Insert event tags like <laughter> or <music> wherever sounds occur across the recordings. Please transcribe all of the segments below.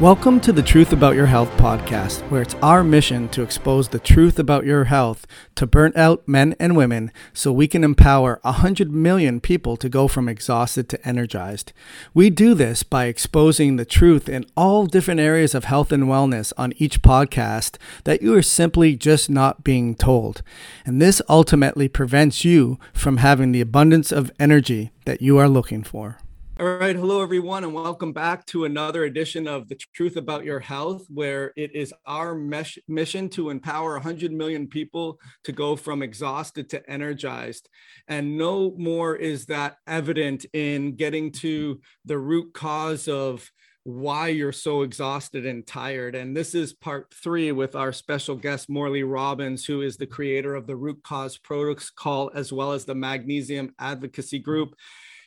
Welcome to the Truth About Your Health podcast, where it's our mission to expose the truth about your health to burnt out men and women so we can empower 100 million people to go from exhausted to energized. We do this by exposing the truth in all different areas of health and wellness on each podcast that you are simply just not being told. And this ultimately prevents you from having the abundance of energy that you are looking for. All right. Hello, everyone, and welcome back to another edition of The Truth About Your Health, where it is our mesh- mission to empower 100 million people to go from exhausted to energized. And no more is that evident in getting to the root cause of why you're so exhausted and tired. And this is part three with our special guest, Morley Robbins, who is the creator of the Root Cause Protocol, as well as the Magnesium Advocacy Group.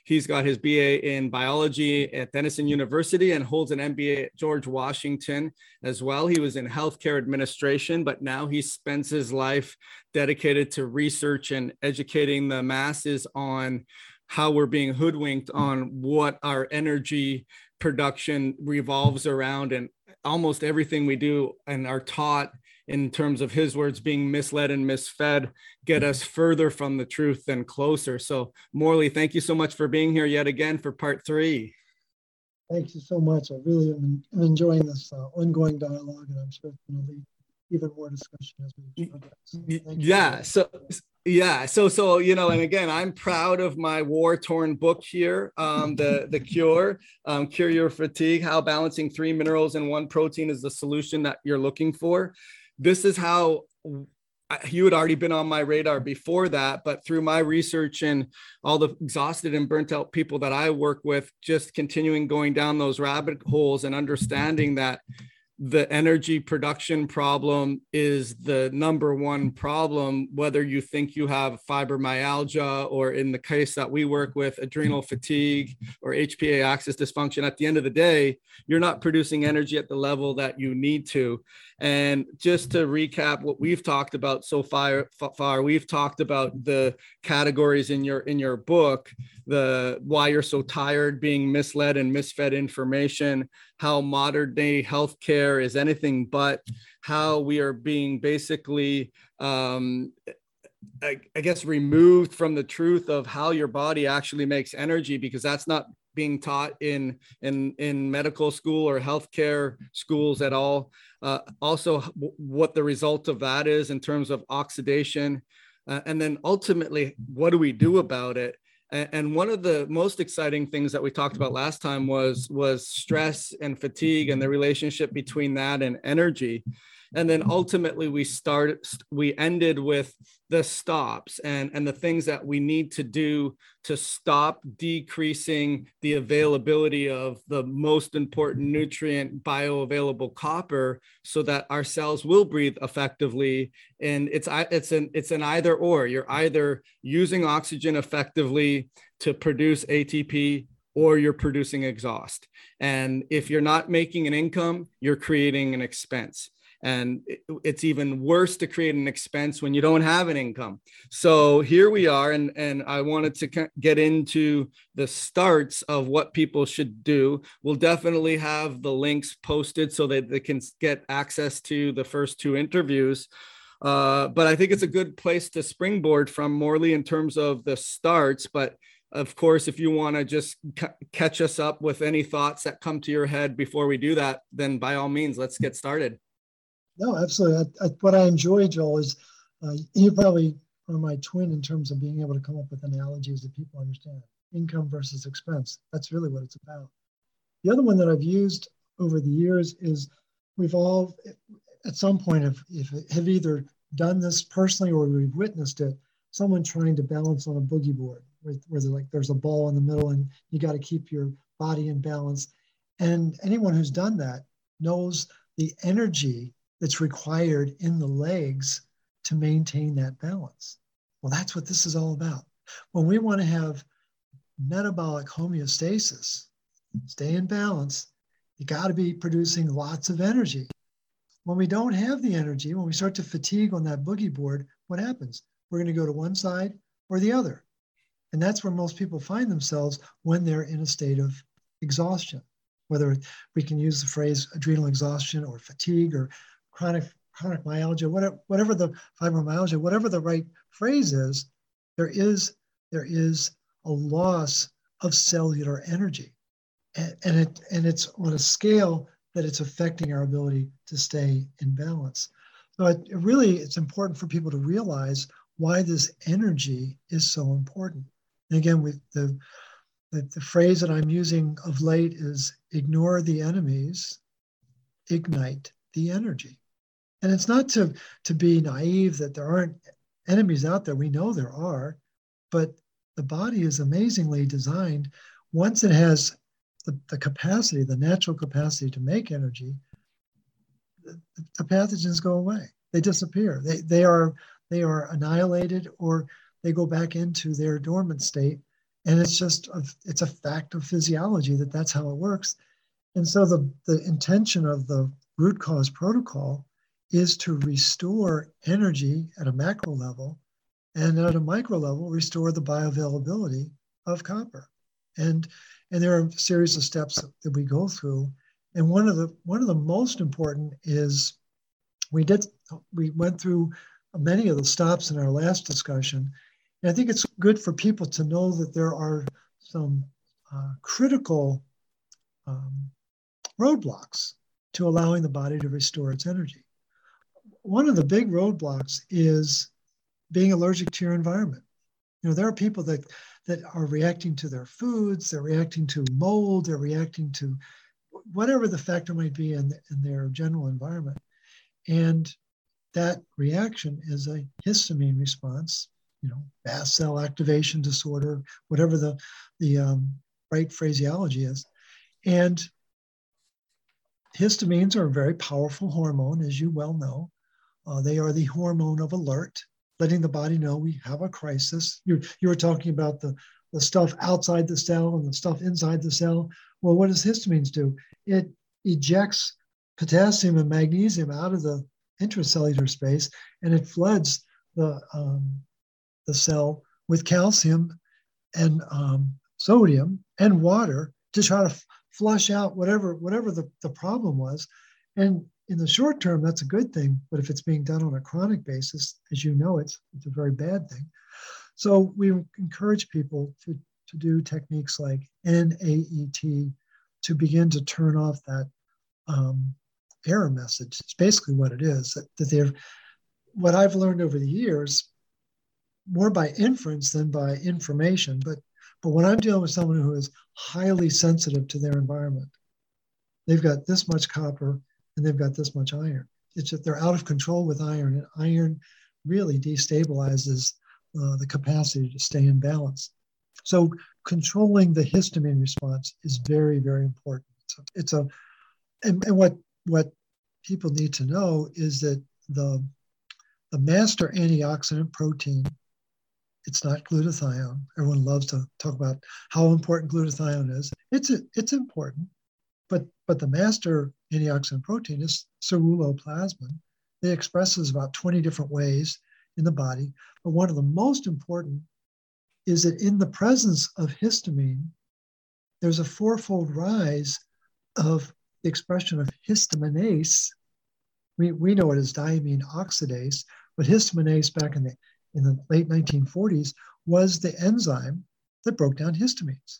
He's got his BA in biology at Denison University and holds an MBA at George Washington as well. He was in healthcare administration, but now he spends his life dedicated to research and educating the masses on how we're being hoodwinked on what our energy production revolves around and almost everything we do and are taught in terms of his words being misled and misfed get us further from the truth than closer. So morley thank you so much for being here yet again for part three. Thank you so much. I really am, am enjoying this uh, ongoing dialogue and i'm sure it's going to lead even more discussion as we so yeah so yeah so so you know and again i'm proud of my war torn book here um the the cure um cure your fatigue. How balancing three minerals and one protein is the solution that you're looking for this is how you had already been on my radar before that, but through my research and all the exhausted and burnt out people that I work with, just continuing going down those rabbit holes and understanding that the energy production problem is the number one problem, whether you think you have fibromyalgia or in the case that we work with, adrenal fatigue or HPA axis dysfunction. At the end of the day, you're not producing energy at the level that you need to. And just to recap what we've talked about so far, far we've talked about the categories in your in your book, the why you're so tired, being misled and misfed information, how modern day healthcare is anything but, how we are being basically um, I, I, guess removed from the truth of how your body actually makes energy because that's not being taught in in in medical school or healthcare schools at all. Uh, also, w- what the result of that is in terms of oxidation, uh, and then ultimately, what do we do about it? And, one of the most exciting things that we talked about last time was was stress and fatigue and the relationship between that and energy and then ultimately we started we ended with the stops and and the things that we need to do to stop decreasing the availability of the most important nutrient bioavailable copper so that our cells will breathe effectively. And it's it's an it's an either or. You're either using oxygen effectively to produce ATP or you're producing exhaust. And if you're not making an income, you're creating an expense and it's even worse to create an expense when you don't have an income. So here we are and and i wanted to get into the starts of what people should do. We'll definitely have the links posted so that they can get access to the first two interviews. Uh, but i think it's a good place to springboard from morley in terms of the starts. But of course, if you want to just c- catch us up with any thoughts that come to your head before we do that, then by all means, let's get started. No, absolutely. I, I, what I enjoy, Joel, is uh, you probably are my twin in terms of being able to come up with analogies that people understand. Income versus expense. That's really what it's about. The other one that I've used over the years is we've all, at some point, have, have either done this personally or we've witnessed it. Someone trying to balance on a boogie board, where, where like there's a ball in the middle and you got to keep your body in balance. And anyone who's done that knows the energy that's required in the legs to maintain that balance. Well, that's what this is all about. When we want to have metabolic homeostasis, stay in balance, you got to be producing lots of energy. When we don't have the energy, when we start to fatigue on that boogie board, what happens? We're going to go to one side or the other. And that's where most people find themselves when they're in a state of exhaustion. whether we can use the phrase adrenal exhaustion or fatigue or chronic chronic myalgia, whatever, whatever the fibromyalgia, whatever the right phrase is, there is there is a loss of cellular energy, and, and it and it's on a scale that it's affecting our ability to stay in balance. So it, it really it's important for people to realize why this energy is so important. And again, with the, the the phrase that I'm using of late is ignore the enemies, ignite the energy. And it's not to, to be naive that there aren't enemies out there. We know there are, but the body is amazingly designed. Once it has the, the capacity, the natural capacity to make energy, the, the pathogens go away. They disappear. They, they are they are annihilated or they go back into their dormant state. And it's just a, it's a fact of physiology that that's how it works. And so the, the intention of the root cause protocol is to restore energy at a macro level and at a micro level restore the bioavailability of copper. And and there are a series of steps that we go through. And one of the one of the most important is we did we went through many of the stops in our last discussion. And i think it's good for people to know that there are some uh, critical um, roadblocks to allowing the body to restore its energy one of the big roadblocks is being allergic to your environment. You know, there are people that that are reacting to their foods, they're reacting to mold, they're reacting to whatever the factor might be in, in their general environment. And that reaction is a histamine response, you know, mast cell activation disorder, whatever the, the um, right phraseology is. And histamines are a very powerful hormone, as you well know. Uh, they are the hormone of alert, letting the body know we have a crisis. You, you were talking about the, the stuff outside the cell and the stuff inside the cell. Well, what does histamines do? It ejects potassium and magnesium out of the intracellular space and it floods the, um, the cell with calcium and um, sodium and water to try to f- flush out whatever whatever the, the problem was. And in the short term, that's a good thing. But if it's being done on a chronic basis, as you know, it's, it's a very bad thing. So we encourage people to, to do techniques like NAET to begin to turn off that um, error message. It's basically what it is that, that they're, what I've learned over the years, more by inference than by information, but but when I'm dealing with someone who is highly sensitive to their environment, they've got this much copper and they've got this much iron. It's that they're out of control with iron, and iron really destabilizes uh, the capacity to stay in balance. So controlling the histamine response is very, very important. A, it's a and, and what what people need to know is that the the master antioxidant protein it's not glutathione everyone loves to talk about how important glutathione is it's it's important but but the master antioxidant protein is ceruloplasmin. It expresses about 20 different ways in the body. But one of the most important is that in the presence of histamine, there's a fourfold rise of the expression of histaminase. We, we know it as diamine oxidase, but histaminase back in the, in the late 1940s was the enzyme that broke down histamines.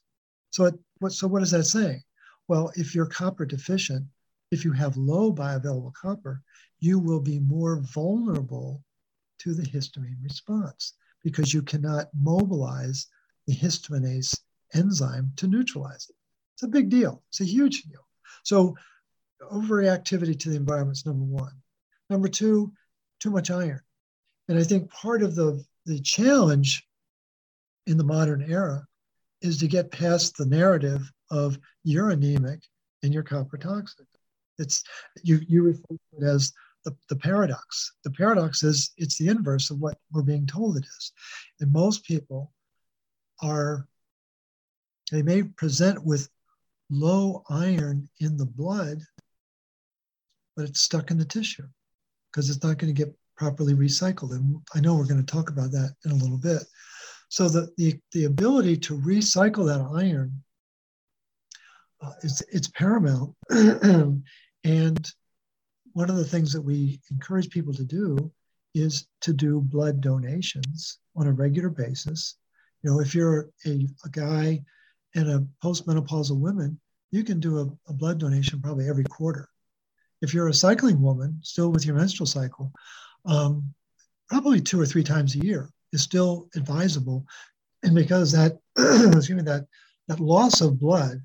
So, it, what, so what is that saying? Well, if you're copper deficient, if you have low bioavailable copper, you will be more vulnerable to the histamine response because you cannot mobilize the histaminase enzyme to neutralize it. It's a big deal. It's a huge deal. So overreactivity to the environment is number one. Number two, too much iron. And I think part of the, the challenge in the modern era is to get past the narrative of you're anemic and you're copper toxic. It's you you refer to it as the, the paradox. The paradox is it's the inverse of what we're being told it is. And most people are they may present with low iron in the blood, but it's stuck in the tissue because it's not going to get properly recycled. And I know we're going to talk about that in a little bit. So the, the, the ability to recycle that iron uh, it's, it's paramount. <clears throat> and one of the things that we encourage people to do is to do blood donations on a regular basis. You know, if you're a, a guy and a postmenopausal woman, you can do a, a blood donation probably every quarter. If you're a cycling woman, still with your menstrual cycle, um, probably two or three times a year is still advisable. And because that, <clears throat> excuse me, that, that loss of blood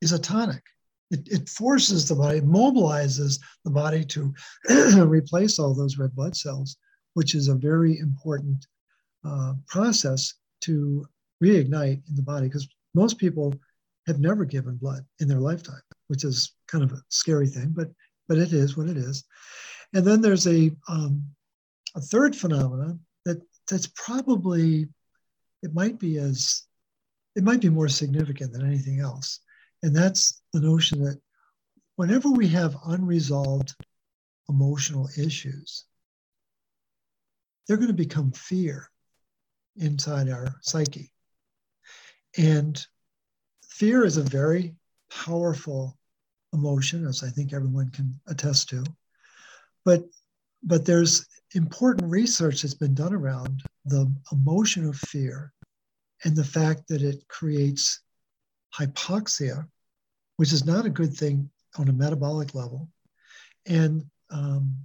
is a tonic. It, it forces the body, mobilizes the body to <clears throat> replace all those red blood cells, which is a very important uh, process to reignite in the body because most people have never given blood in their lifetime, which is kind of a scary thing, but but it is what it is. And then there's a um, a third phenomenon that that's probably it might be as it might be more significant than anything else and that's the notion that whenever we have unresolved emotional issues they're going to become fear inside our psyche. And fear is a very powerful emotion as i think everyone can attest to. But but there's important research that's been done around the emotion of fear and the fact that it creates hypoxia, which is not a good thing on a metabolic level. And um,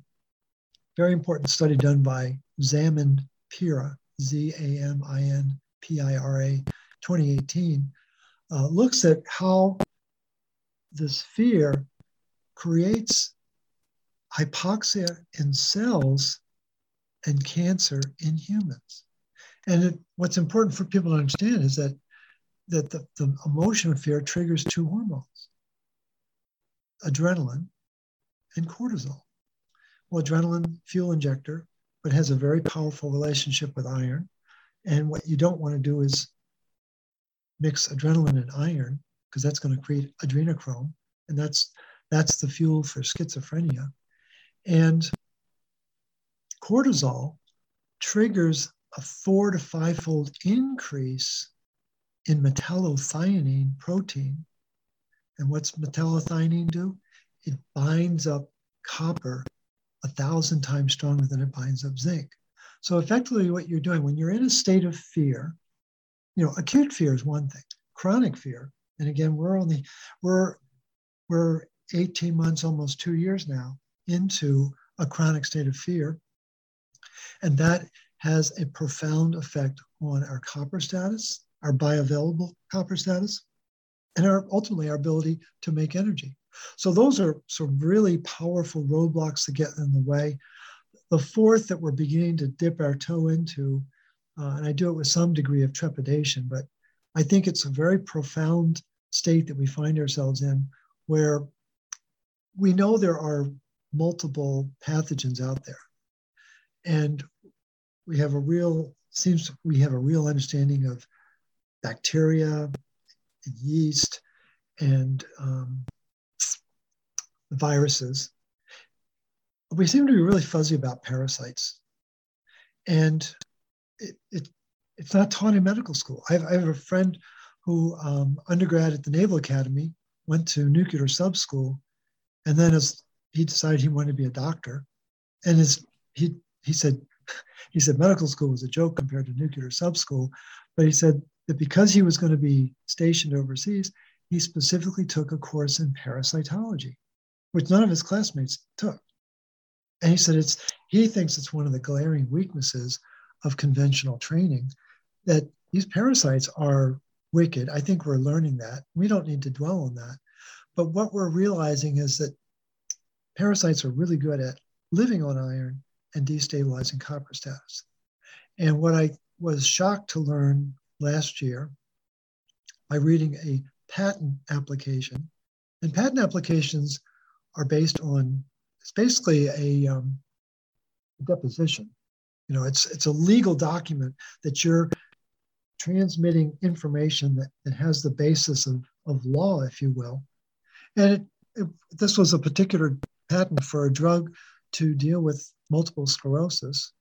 very important study done by Zamin Pira, Z A M I N P I R A, 2018, uh, looks at how this fear creates hypoxia in cells and cancer in humans. And it, what's important for people to understand is that, that the, the emotion of fear triggers two hormones adrenaline and cortisol. Well, adrenaline, fuel injector, but has a very powerful relationship with iron. And what you don't want to do is mix adrenaline and iron because that's going to create adrenochrome, and that's that's the fuel for schizophrenia. And cortisol triggers a four to five fold increase in metallothionein protein. And what's metallothionein do? It binds up copper a thousand times stronger than it binds up zinc. So effectively what you're doing when you're in a state of fear, you know, acute fear is one thing, chronic fear, and again, we're only we're we're 18 months, almost two years now into a chronic state of fear. And that has a profound effect on our copper status, our bioavailable copper status, and our ultimately our ability to make energy. So those are some really powerful roadblocks to get in the way. The fourth that we're beginning to dip our toe into, uh, and I do it with some degree of trepidation, but I think it's a very profound state that we find ourselves in where we know there are multiple pathogens out there. And we have a real, seems we have a real understanding of bacteria yeast and um, viruses. We seem to be really fuzzy about parasites. And it, it, it's not taught in medical school. I have, I have a friend who um, undergrad at the Naval Academy, went to nuclear sub school, and then as he decided he wanted to be a doctor. And his he he said <laughs> he said medical school was a joke compared to nuclear sub school, but he said that because he was going to be stationed overseas, he specifically took a course in parasitology, which none of his classmates took. And he said it's he thinks it's one of the glaring weaknesses of conventional training that these parasites are wicked. I think we're learning that. We don't need to dwell on that. But what we're realizing is that parasites are really good at living on iron and destabilizing copper status. And what I was shocked to learn last year by reading a patent application, and patent applications are based on it's basically a, um, deposition. You know, it's it's a legal document that you're transmitting information that, that has the basis of, of law, if you will. And it, it, this was a particular patent for a drug to deal with multiple sclerosis.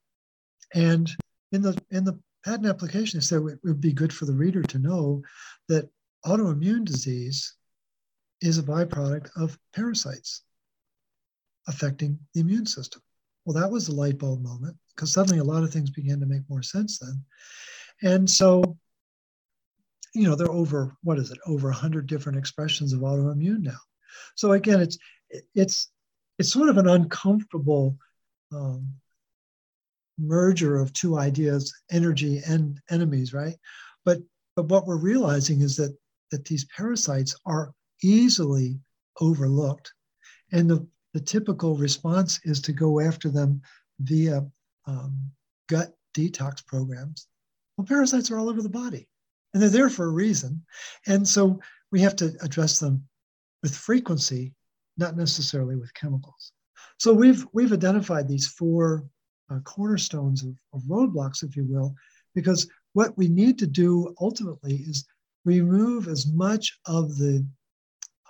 And in the in the patent application, it said it would be good for the reader to know that autoimmune disease is a byproduct of parasites affecting the immune system. Well, that was the light bulb moment because suddenly a lot of things began to make more sense then. And so, you know, there are over, what is it, over 100 different expressions of autoimmune now. So again, it's, it's, it's sort of an uncomfortable um, merger of two ideas, energy and enemies, right? But, but what we're realizing is that, that these parasites are easily overlooked. And the, the typical response is to go after them via um, gut detox programs. Well, parasites are all over the body and they're there for a reason. And so we have to address them with frequency, not necessarily with chemicals. So we've, we've identified these four uh, cornerstones of, of roadblocks, if you will, because what we need to do ultimately is remove as much of the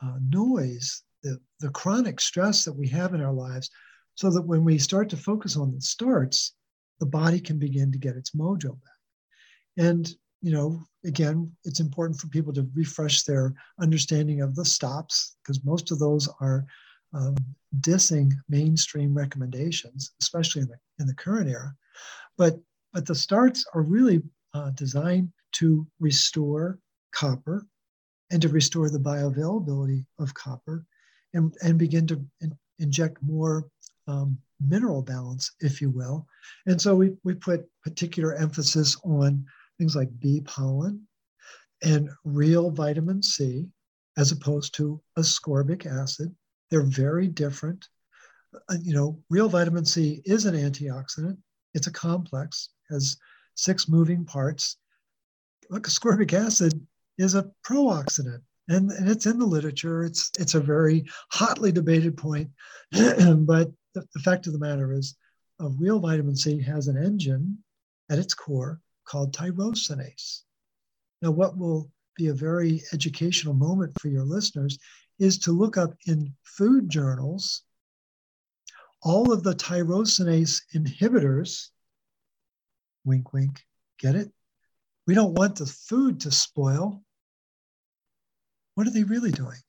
uh, noise, the, the chronic stress that we have in our lives, so that when we start to focus on the starts, the body can begin to get its mojo back. And, you know, again, it's important for people to refresh their understanding of the stops because most of those are um, dissing mainstream recommendations, especially in the, in the current era. But, but the starts are really uh, designed to restore copper and to restore the bioavailability of copper and, and begin to in, inject more um, mineral balance, if you will. And so we, we put particular emphasis on things like bee pollen and real vitamin C, as opposed to ascorbic acid. They're very different. Uh, you know, real vitamin C is an antioxidant. It's a complex, has six moving parts. Look, ascorbic acid is a pro-oxidant and, and it's in the literature. It's it's a very hotly debated point, <clears throat> but the, the, fact of the matter is, a real vitamin C has an engine at its core called tyrosinase. Now, what will be a very educational moment for your listeners is to look up in food journals all of the tyrosinase inhibitors. Wink, wink. Get it? We don't want the food to spoil. What are they really doing?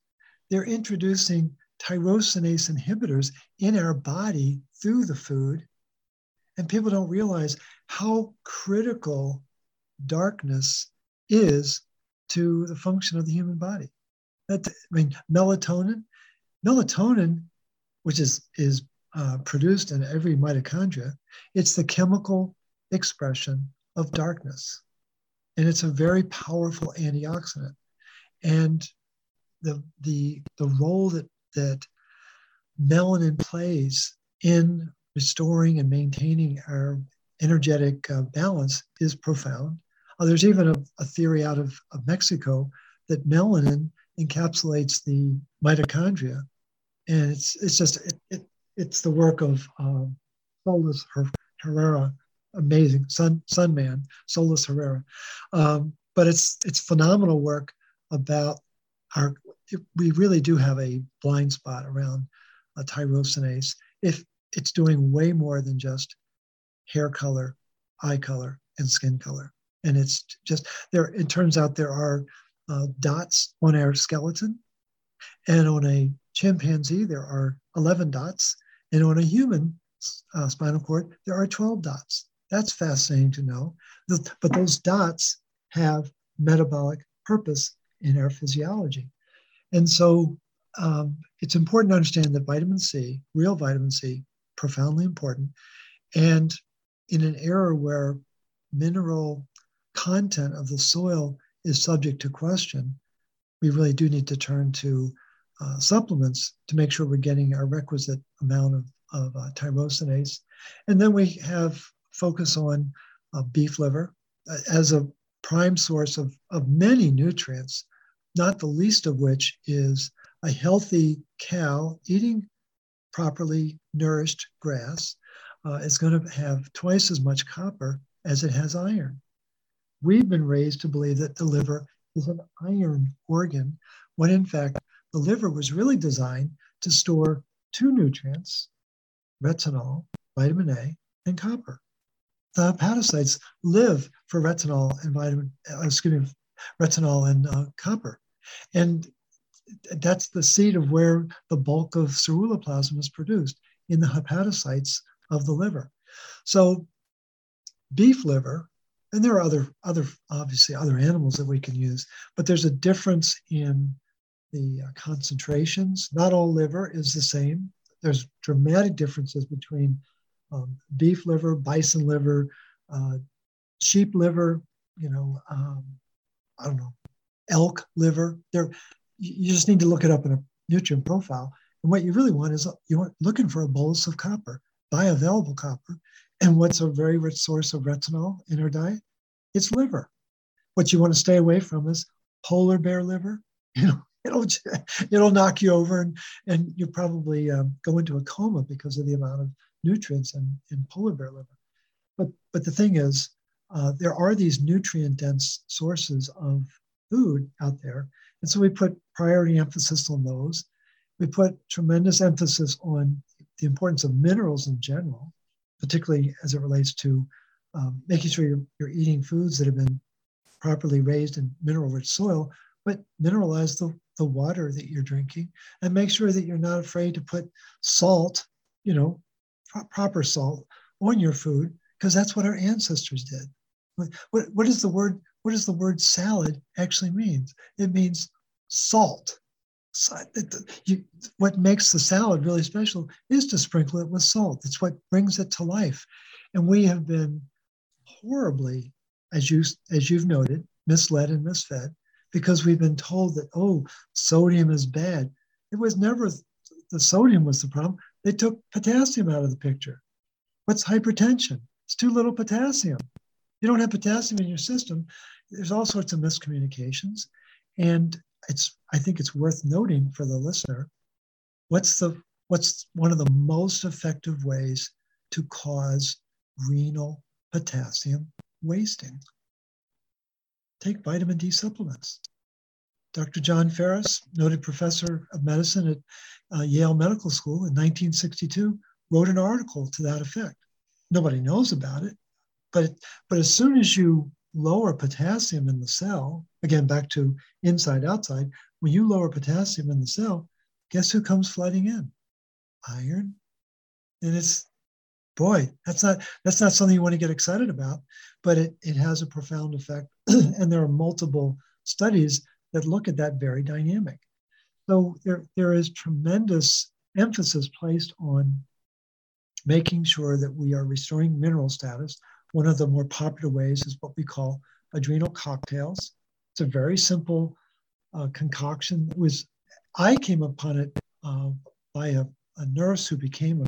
They're introducing tyrosinase inhibitors in our body through the food. And people don't realize how critical darkness is to the function of the human body. That, I mean, melatonin, melatonin, which is, is uh, produced in every mitochondria, it's the chemical expression of darkness. And it's a very powerful antioxidant and the the the role that that melanin plays in restoring and maintaining our energetic uh, balance is profound. Uh, there's even a, a theory out of, of, Mexico that melanin encapsulates the mitochondria, and it's it's just it, it it's the work of um, Solis Herrera, amazing sun sun man Solis Herrera, um, but it's it's phenomenal work about our, we really do have a blind spot around a tyrosinase if it's doing way more than just hair color, eye color, and skin color. And it's just there, it turns out there are uh, dots on our skeleton. And on a chimpanzee, there are 11 dots. And on a human uh, spinal cord, there are 12 dots. That's fascinating to know. But those dots have metabolic purpose in our physiology. And so um, it's important to understand that vitamin C, real vitamin C, profoundly important. And in an era where mineral content of the soil is subject to question, we really do need to turn to uh, supplements to make sure we're getting our requisite amount of, of uh, tyrosinase. And then we have focus on uh, beef liver uh, as a prime source of, of many nutrients not the least of which is a healthy cow eating properly nourished grass uh, is going to have twice as much copper as it has iron. We've been raised to believe that the liver is an iron organ, when in fact, the liver was really designed to store two nutrients retinol, vitamin A, and copper. The hepatocytes live for retinol and vitamin, uh, excuse me, retinol and uh, copper. And that's the seat of where the bulk of ceruloplasmin is produced in the hepatocytes of the liver. So beef liver, and there are other, other obviously other animals that we can use, but there's a difference in the uh, concentrations. Not all liver is the same. There's dramatic differences between um, beef liver, bison liver, uh, sheep liver, you know, um, I don't know, elk liver. There, you just need to look it up in a nutrient profile. And what you really want is you're looking for a bolus of copper, bioavailable copper. And what's a very rich source of retinol in our diet? It's liver. What you want to stay away from is polar bear liver. You <laughs> know, it'll it'll knock you over, and and you probably um, go into a coma because of the amount of nutrients in, in polar bear liver. But but the thing is, uh, there are these nutrient dense sources of food out there, and so we put priority emphasis on those. We put tremendous emphasis on the importance of minerals in general, particularly as it relates to um, making sure you're, you're eating foods that have been properly raised in mineral rich soil, but mineralize the, the water that you're drinking and make sure that you're not afraid to put salt, you know, pro- proper salt on your food, because that's what our ancestors did. What, what, what is the word? What does the word salad actually mean? It means salt. You, what makes the salad really special is to sprinkle it with salt. It's what brings it to life. And we have been horribly, as you as you've noted, misled and misfed because we've been told that oh, sodium is bad. It was never the sodium was the problem. They took potassium out of the picture. What's hypertension? It's too little potassium. You don't have potassium in your system. There's all sorts of miscommunications. And it's I think it's worth noting for the listener, what's the what's one of the most effective ways to cause renal potassium wasting? Take vitamin D supplements. Dr. John Ferris, noted professor of medicine at uh, Yale Medical School in 1962, wrote an article to that effect. Nobody knows about it, but, but as soon as you lower potassium in the cell, again, back to inside outside, when you lower potassium in the cell, guess who comes flooding in? Iron. And it's, boy, that's not that's not something you want to get excited about, but it, it has a profound effect. <clears throat> and there are multiple studies that look at that very dynamic. So there, there is tremendous emphasis placed on making sure that we are restoring mineral status. One of the more popular ways is what we call adrenal cocktails. It's a very simple uh, concoction. It was I came upon it uh, by a, a, nurse who became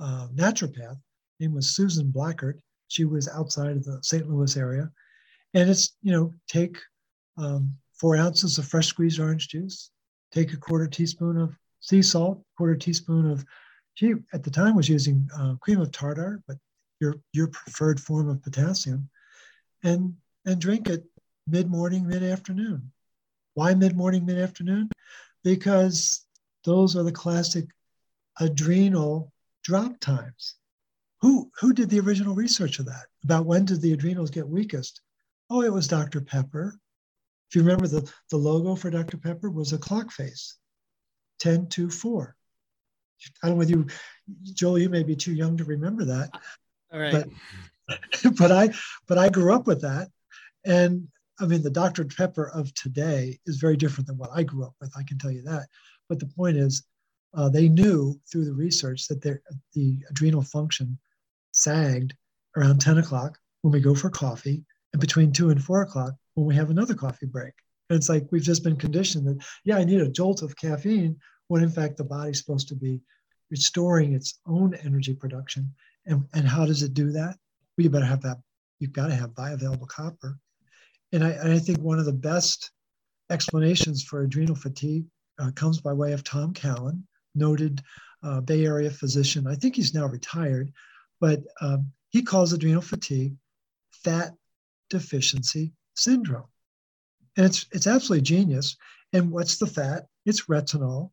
a, naturopath. name was Susan Blackert. She was outside of the St. Louis area, and it's you know take um, four ounces of fresh squeezed orange juice, take a quarter teaspoon of sea salt, quarter teaspoon of she at the time was using uh, cream of tartar, but your your preferred form of potassium, and and drink it mid morning, mid afternoon. Why mid morning, mid afternoon? Because those are the classic adrenal drop times. Who, who did the original research of that? About when did the adrenals get weakest? Oh, it was Dr. Pepper. If you remember, the, the logo for Dr. Pepper was a clock face 10 to 4. I don't know whether you, Joel, you may be too young to remember that. All right. But, <laughs> but I but I grew up with that. And I mean, the Dr. Pepper of today is very different than what I grew up with. I can tell you that. But the point is, uh, they knew through the research that the adrenal function sagged around 10 o'clock when we go for coffee, and between two and four o'clock when we have another coffee break. And it's like we've just been conditioned that, yeah, I need a jolt of caffeine, when in fact the body's supposed to be restoring its own energy production. And, and how does it do that? Well, you better have that, you've got to have bioavailable copper and I, and I think one of the best explanations for adrenal fatigue uh, comes by way of Tom Cowan, noted uh, Bay Area physician. I think he's now retired, but um, he calls adrenal fatigue fat deficiency syndrome. And it's, it's absolutely genius. And what's the fat? It's retinol.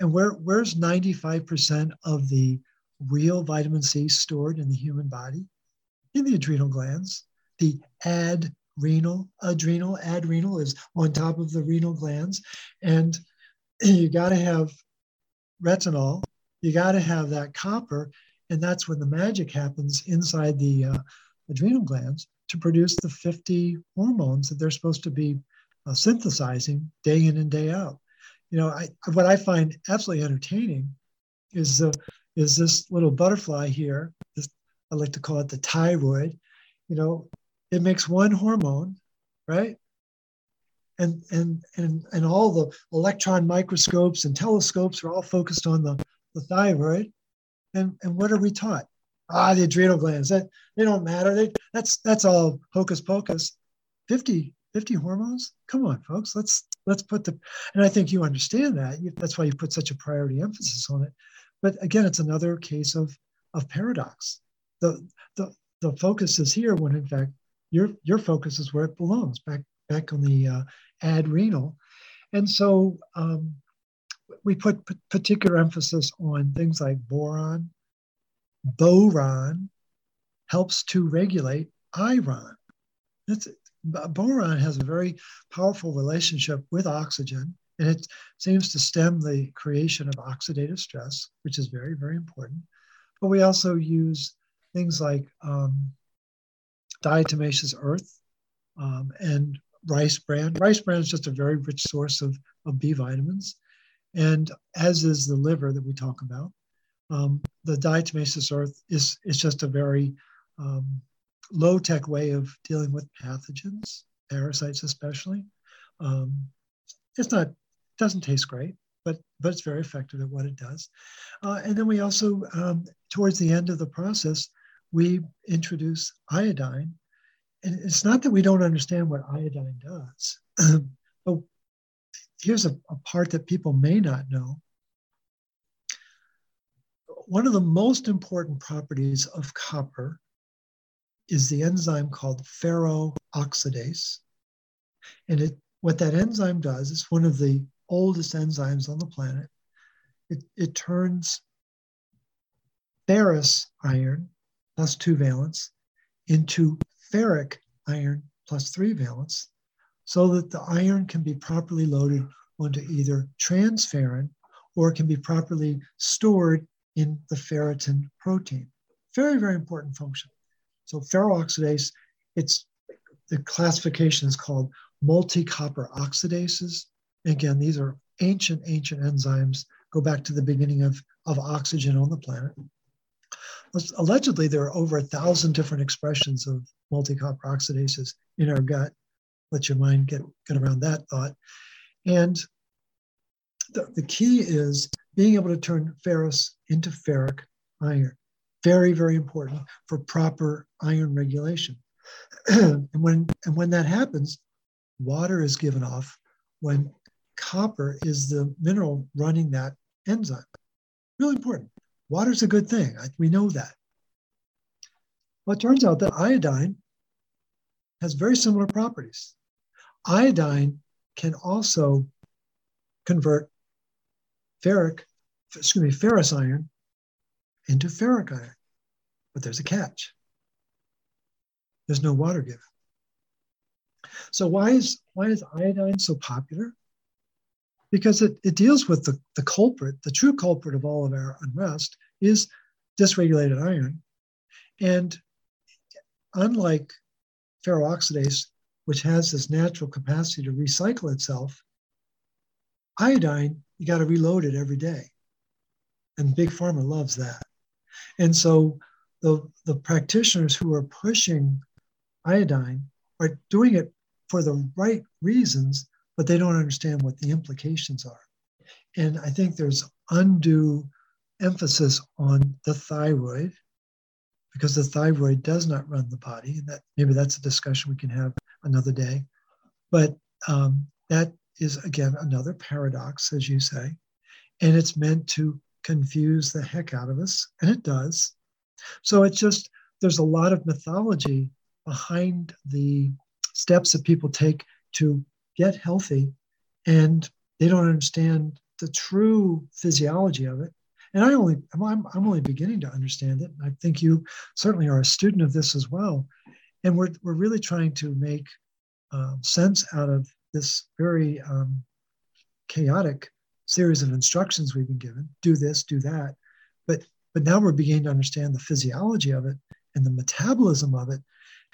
And where, where's 95% of the real vitamin C stored in the human body? In the adrenal glands. The ad renal, adrenal, adrenal is on top of the renal glands. And <clears throat> you got to have retinol, you got to have that copper. And that's when the magic happens inside the uh, adrenal glands to produce the 50 hormones that they're supposed to be uh, synthesizing day in and day out. You know, I, what I find absolutely entertaining is uh, is this little butterfly here. This, I like to call it the thyroid. You know, it makes one hormone, right? And and and and all the electron microscopes and telescopes are all focused on the, the thyroid. And and what are we taught? Ah, the adrenal glands. That they don't matter. They, that's that's all hocus pocus. 50 50 hormones come on folks let's let's put the and i think you understand that that's why you put such a priority emphasis on it but again it's another case of of paradox the the the focus is here when in fact your your focus is where it belongs back back on the uh, adrenal and so um, we put p- particular emphasis on things like boron. Boron helps to regulate iron. It's boron has a very powerful relationship with oxygen, and it seems to stem the creation of oxidative stress, which is very, very important. But we also use things like um, diatomaceous earth um, and rice bran. Rice bran is just a very rich source of, of B vitamins, and as is the liver that we talk about. Um, the diatomaceous earth is, is just a very um, low tech way of dealing with pathogens, parasites especially. Um, it's not doesn't taste great, but but it's very effective at what it does. Uh, and then we also um, towards the end of the process we introduce iodine, and it's not that we don't understand what iodine does, <clears throat> but here's a, a part that people may not know. One of the most important properties of copper is the enzyme called ferroxidase. And it, what that enzyme does is one of the oldest enzymes on the planet. It, it turns ferrous iron plus two valence into ferric iron plus three valence so that the iron can be properly loaded onto either transferrin or can be properly stored in the ferritin protein. Very, very important function. So ferroxidase, it's the classification is called multi-copper oxidases. Again, these are ancient, ancient enzymes, go back to the beginning of, of oxygen on the planet. Allegedly, there are over a thousand different expressions of multi-copper oxidases in our gut. Let your mind get, get around that thought. And the, the key is being able to turn ferrous into ferric iron. Very, very important for proper iron regulation. <clears throat> and when and when that happens, water is given off when copper is the mineral running that enzyme. Really important. Water's a good thing. We know that. Well, it turns out that iodine has very similar properties. Iodine can also convert ferric, excuse me, ferrous iron into ferric iron. But there's a catch. There's no water given. So why is why is iodine so popular? Because it, it deals with the, the culprit, the true culprit of all of our unrest is dysregulated iron. And unlike ferroxidase, which has this natural capacity to recycle itself, iodine, you got to reload it every day. And Big Pharma loves that. And so the, the practitioners who are pushing iodine are doing it for the right reasons, but they don't understand what the implications are. And I think there's undue emphasis on the thyroid because the thyroid does not run the body. And that maybe that's a discussion we can have another day. But um, that is again another paradox, as you say, and it's meant to confuse the heck out of us, and it does. So it's just, there's a lot of mythology behind the steps that people take to get healthy, and they don't understand the true physiology of it. And I only, I'm, I'm only beginning to understand it. I think you certainly are a student of this as well. And we're, we're really trying to make uh, sense out of this very um, chaotic series of instructions we've been given do this do that but but now we're beginning to understand the physiology of it and the metabolism of it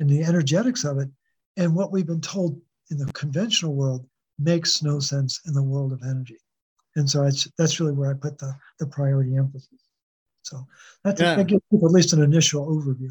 and the energetics of it and what we've been told in the conventional world makes no sense in the world of energy and so that's really where i put the, the priority emphasis so that's yeah. that gives people at least an initial overview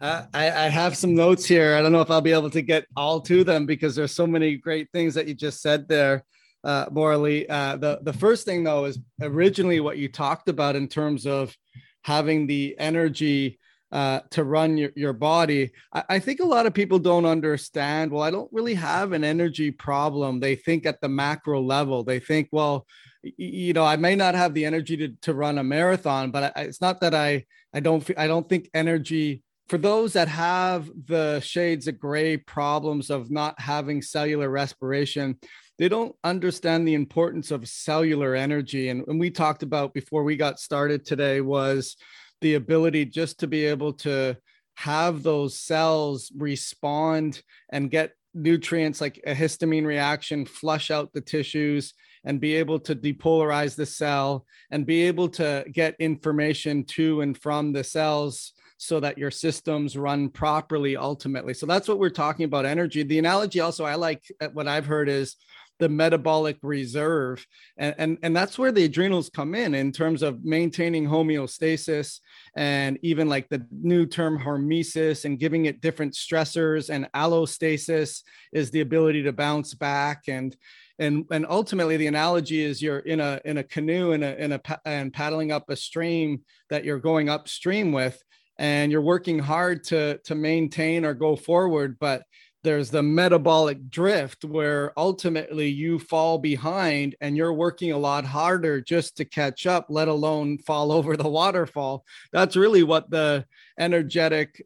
uh, I, I, have some notes here. I don't know if I'll be able to get all to them because there's so many great things that you just said there, uh, Morley. Uh, the the first thing though is originally what you talked about in terms of having the energy uh, to run your, your body. I, I, think a lot of people don't understand. Well, I don't really have an energy problem. They think at the macro level. They think, well, you know, I may not have the energy to, to run a marathon, but I, it's not that I I don't I don't think energy for those that have the shades of gray problems of not having cellular respiration, they don't understand the importance of cellular energy. And, and we talked about before we got started today was the ability just to be able to have those cells respond and get nutrients like a histamine reaction, flush out the tissues, and be able to depolarize the cell and be able to get information to and from the cells so that your systems run properly ultimately. So that's what we're talking about energy. The analogy also I like what I've heard is the metabolic reserve. And, and and that's where the adrenals come in in terms of maintaining homeostasis and even like the new term hormesis and giving it different stressors. And allostasis is the ability to bounce back. And and and ultimately the analogy is you're in a in a canoe in a in a and paddling up a stream that you're going upstream with and you're working hard to to maintain or go forward. But there's the metabolic drift where ultimately you fall behind and you're working a lot harder just to catch up let alone fall <laughs> over the waterfall. That's really what the energetic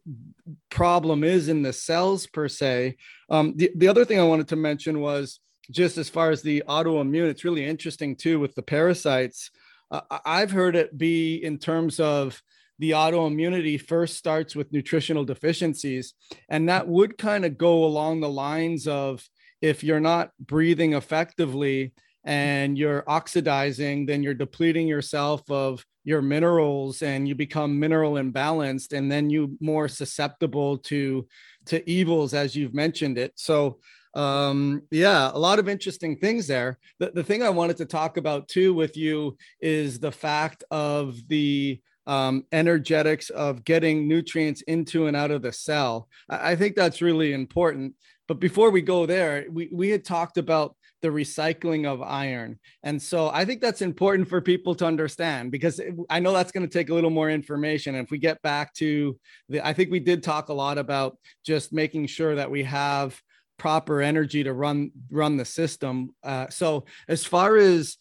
problem is in the cells per se. Um, the, the other thing i wanted to mention was just as far as the autoimmune it's really interesting too with the parasites. Uh, i've heard it be in terms of the autoimmunity first starts with nutritional deficiencies. And that would kind of go along the lines of if you're not breathing effectively and you're oxidizing, then you're depleting yourself of your minerals and you become mineral imbalanced and then you more susceptible to to evils as you've mentioned it so um yeah a lot of interesting things there the, the thing i wanted to talk about too with you is the fact of the um, energetics of getting nutrients into and out of the cell. I, I think that's really important. But before we go there, we, we had talked about the recycling of iron. And so I think that's important for people to understand because I know that's going to take a little more information. And if we get back to the, I think we did talk a lot about just making sure that we have proper energy to run run the system. Uh, so as far as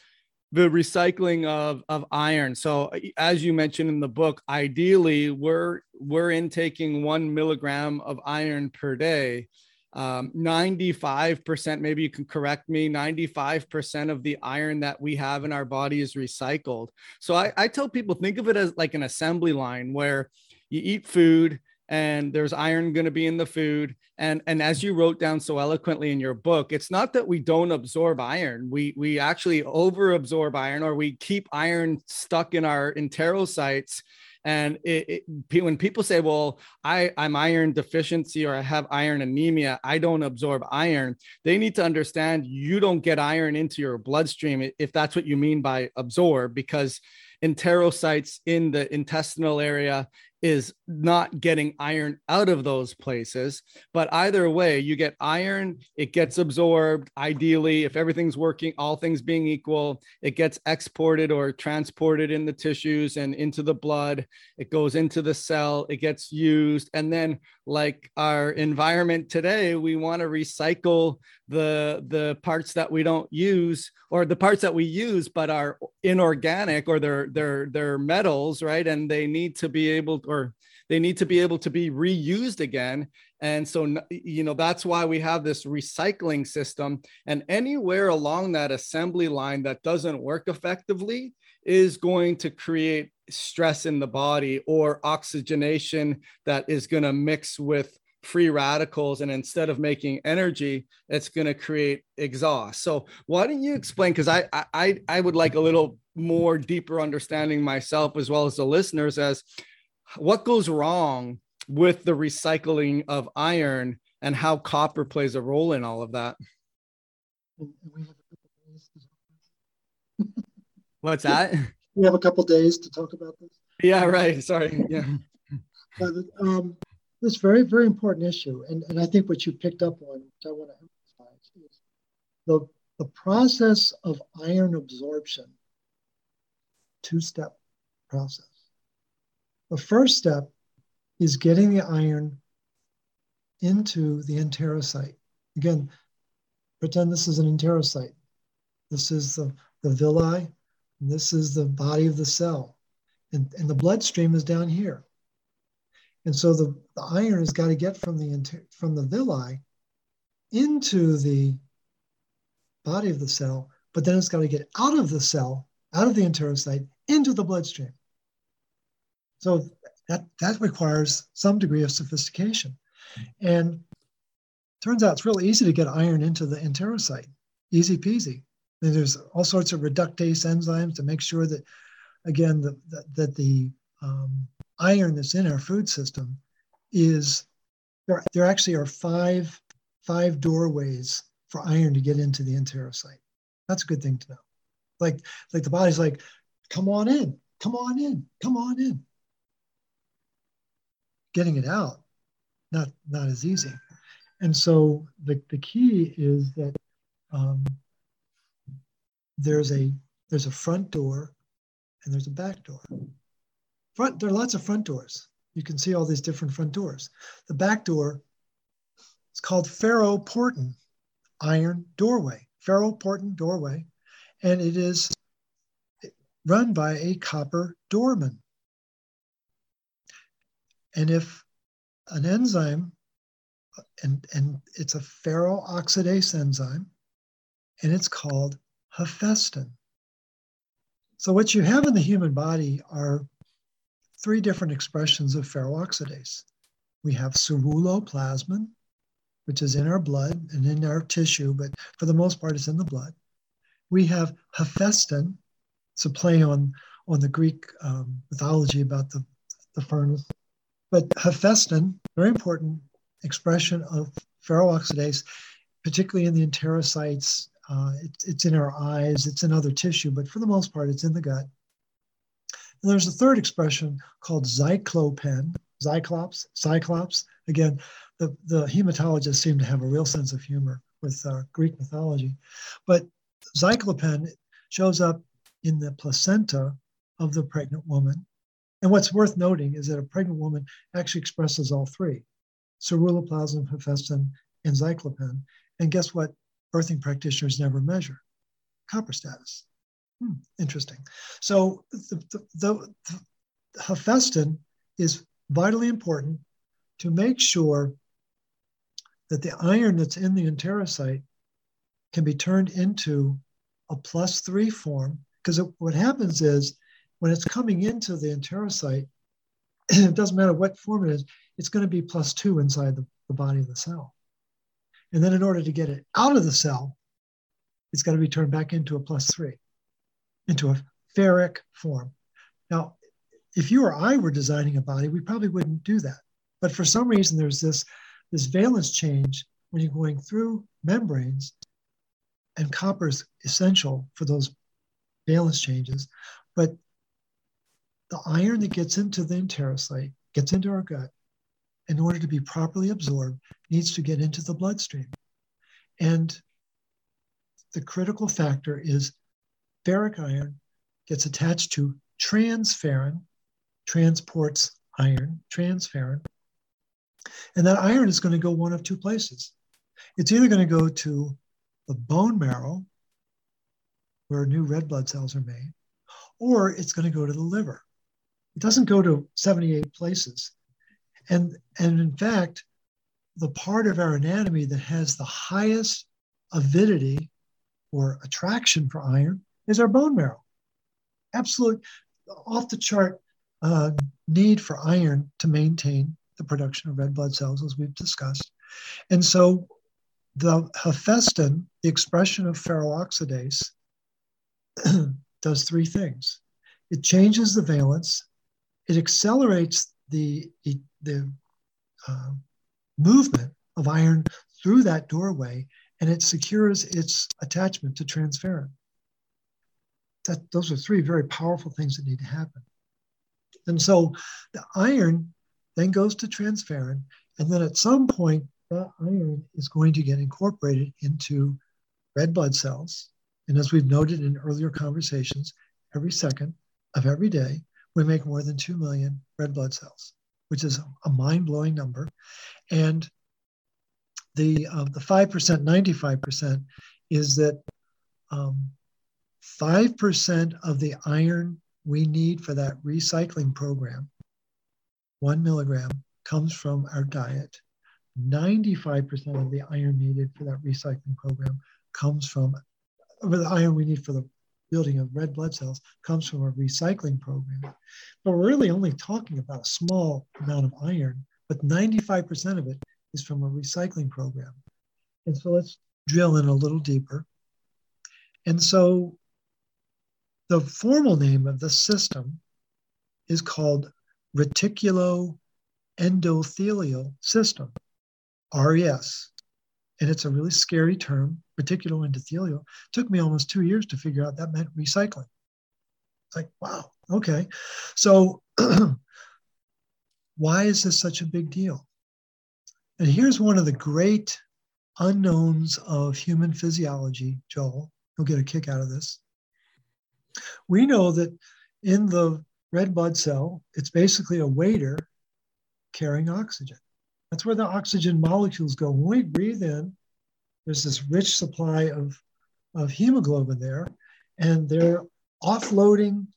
the recycling of of iron. So as you mentioned in the book ideally we're we're intaking one milligram of iron per day. Um, 95% maybe you can correct me 95% of the iron that we have in our body is recycled. So I, I tell people think of it as like an assembly line where you eat food and there's iron going to be in the food. And and as you wrote down so eloquently in your book it's not that we don't absorb iron. We we actually over absorb iron or we keep iron stuck in our enterocytes and it, it, when people say well i i'm iron deficiency or i have iron anemia i don't absorb iron they need to understand you don't get iron into your bloodstream if that's what you mean by absorb because enterocytes in the intestinal area is not getting iron out of those places. But either way, you get iron, it gets absorbed. Ideally, if everything's working, all things being equal, it gets exported or transported in the tissues and into the blood. It goes into the cell, it gets used. And then, like our environment today, we want to recycle the the parts that we don't use or the parts that we use but are inorganic or they're they're they're metals right and they need to be able or they need to be able to be reused again. And so you know that's why we have this recycling system. And anywhere along that assembly line that doesn't work effectively is going to create stress in the body or oxygenation that is going to mix with free radicals. And instead of making energy it's going to create exhaust. So why don't you explain because I, I i would like a little more deeper understanding myself as well as the listeners as what goes wrong with the recycling of iron and how copper plays a role in all of that? What's that? We have a couple days to talk about this. Yeah right. Sorry. Yeah. But, um, this very, very important issue. And, and I think what you picked up on, which I want to emphasize, is the, the process of iron absorption, two step process. The first step is getting the iron into the enterocyte. Again, pretend this is an enterocyte. This is the, the villi, and this is the body of the cell. And, and the bloodstream is down here. And so the, the iron has got to get from the from the villi into the body of the cell, but then it's got to get out of the cell, out of the enterocyte, into the bloodstream. So that that requires some degree of sophistication. And turns out it's really easy to get iron into the enterocyte. Easy peasy. And there's all sorts of reductase enzymes to make sure that, again, the, that, the um, iron that's in our food system is there, there actually are five five doorways for iron to get into the enterocyte. That's a good thing to know. Like like the body's like, come on in, come on in, come on in. Getting it out, not not as easy. And so the, the key is that um, there's a there's a front door and there's a back door. Front, there are lots of front doors. You can see all these different front doors. The back door is called ferroportin iron doorway, ferroportin doorway, and it is run by a copper doorman. And if an enzyme, and, and it's a ferroxidase enzyme, and it's called hephaestin. So what you have in the human body are three different expressions of ferroxidase. We have ceruloplasmin, which is in our blood and in our tissue, but for the most part, it's in the blood. We have hephaestin, it's a play on, on the Greek um, mythology about the, the furnace. But hephaestin, very important expression of ferroxidase, particularly in the enterocytes. Uh, it, it's in our eyes, it's in other tissue, but for the most part, it's in the gut. And there's a third expression called zyklopen, Cyclops, Cyclops. Again, the, the hematologists seem to have a real sense of humor with uh, Greek mythology. But zyklopen shows up in the placenta of the pregnant woman. And what's worth noting is that a pregnant woman actually expresses all three ceruloplasmin, hephaestin, and zyklopen. And guess what? Birthing practitioners never measure copper status. Hmm, interesting. So the, the, the, the hephaestin is vitally important to make sure that the iron that's in the enterocyte can be turned into a plus three form. Because what happens is when it's coming into the enterocyte, <clears throat> it doesn't matter what form it is, it's going to be plus two inside the, the body of the cell. And then in order to get it out of the cell, it's got to be turned back into a plus three into a ferric form. Now, if you or I were designing a body, we probably wouldn't do that. But for some reason, there's this, this valence change when you're going through membranes, and copper is essential for those valence changes. But the iron that gets into the enterocyte, gets into our gut, in order to be properly absorbed, needs to get into the bloodstream. And the critical factor is ferric iron gets attached to transferrin, transports iron, transferrin. And that iron is going to go one of two places. It's either going to go to the bone marrow, where new red blood cells are made, or it's going to go to the liver. It doesn't go to 78 places. And, and in fact, the part of our anatomy that has the highest avidity or attraction for iron is our bone marrow. Absolute off the chart uh, need for iron to maintain the production of red blood cells, as we've discussed. And so the hephaestin, the expression of ferroxidase, <clears throat> does three things. It changes the valence, it accelerates the, the uh, movement of iron through that doorway, and it secures its attachment to transferrin. That, those are three very powerful things that need to happen. And so the iron then goes to transferrin, and then at some point, that iron is going to get incorporated into red blood cells. And as we've noted in earlier conversations, every second of every day, we make more than 2 million red blood cells, which is a mind blowing number. And the, uh, the 5%, 95% is that um, 5% of the iron we need for that recycling program, one milligram, comes from our diet. 95% of the iron needed for that recycling program comes from, the iron we need for the building of red blood cells comes from a recycling program. But we're really only talking about a small amount of iron, but 95% of it is from a recycling program. And so let's drill in a little deeper. And so the formal name of the system is called reticuloendothelial system, RES. And it's a really scary term, reticuloendothelial. It took me almost two years to figure out that meant recycling. It's like, wow, okay. So <clears throat> why is this such a big deal? And here's one of the great unknowns of human physiology, Joel. You'll get a kick out of this. We know that in the red blood cell, it's basically a waiter carrying oxygen. That's where the oxygen molecules go. When we breathe in, there's this rich supply of, of hemoglobin there, and they're offloading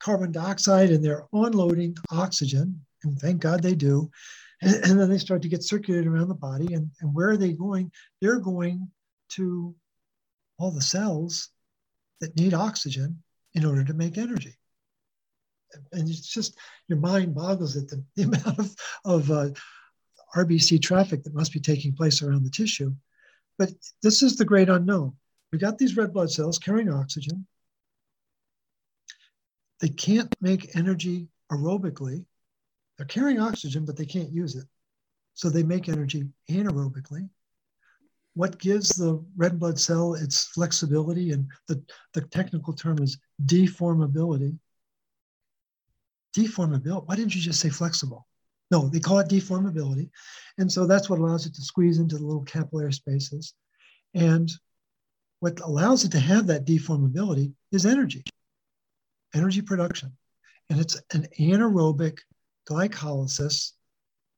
carbon dioxide and they're onloading oxygen. And thank God they do. <laughs> And, and then they start to get circulated around the body. And, and where are they going? They're going to all the cells that need oxygen in order to make energy. And it's just your mind boggles at the, <laughs> the amount of, of uh, RBC traffic that must be taking place around the tissue. But this is the great unknown. We got these red blood cells carrying oxygen. They can't make energy aerobically. They're carrying oxygen, but they can't use it. So they make energy anaerobically what gives the red blood cell its flexibility, and the, the technical term is deformability. Deformability, why didn't you just say flexible? No, they call it deformability. And so that's what allows it to squeeze into the little capillary spaces. And what allows it to have that deformability is energy, energy production. And it's an anaerobic glycolysis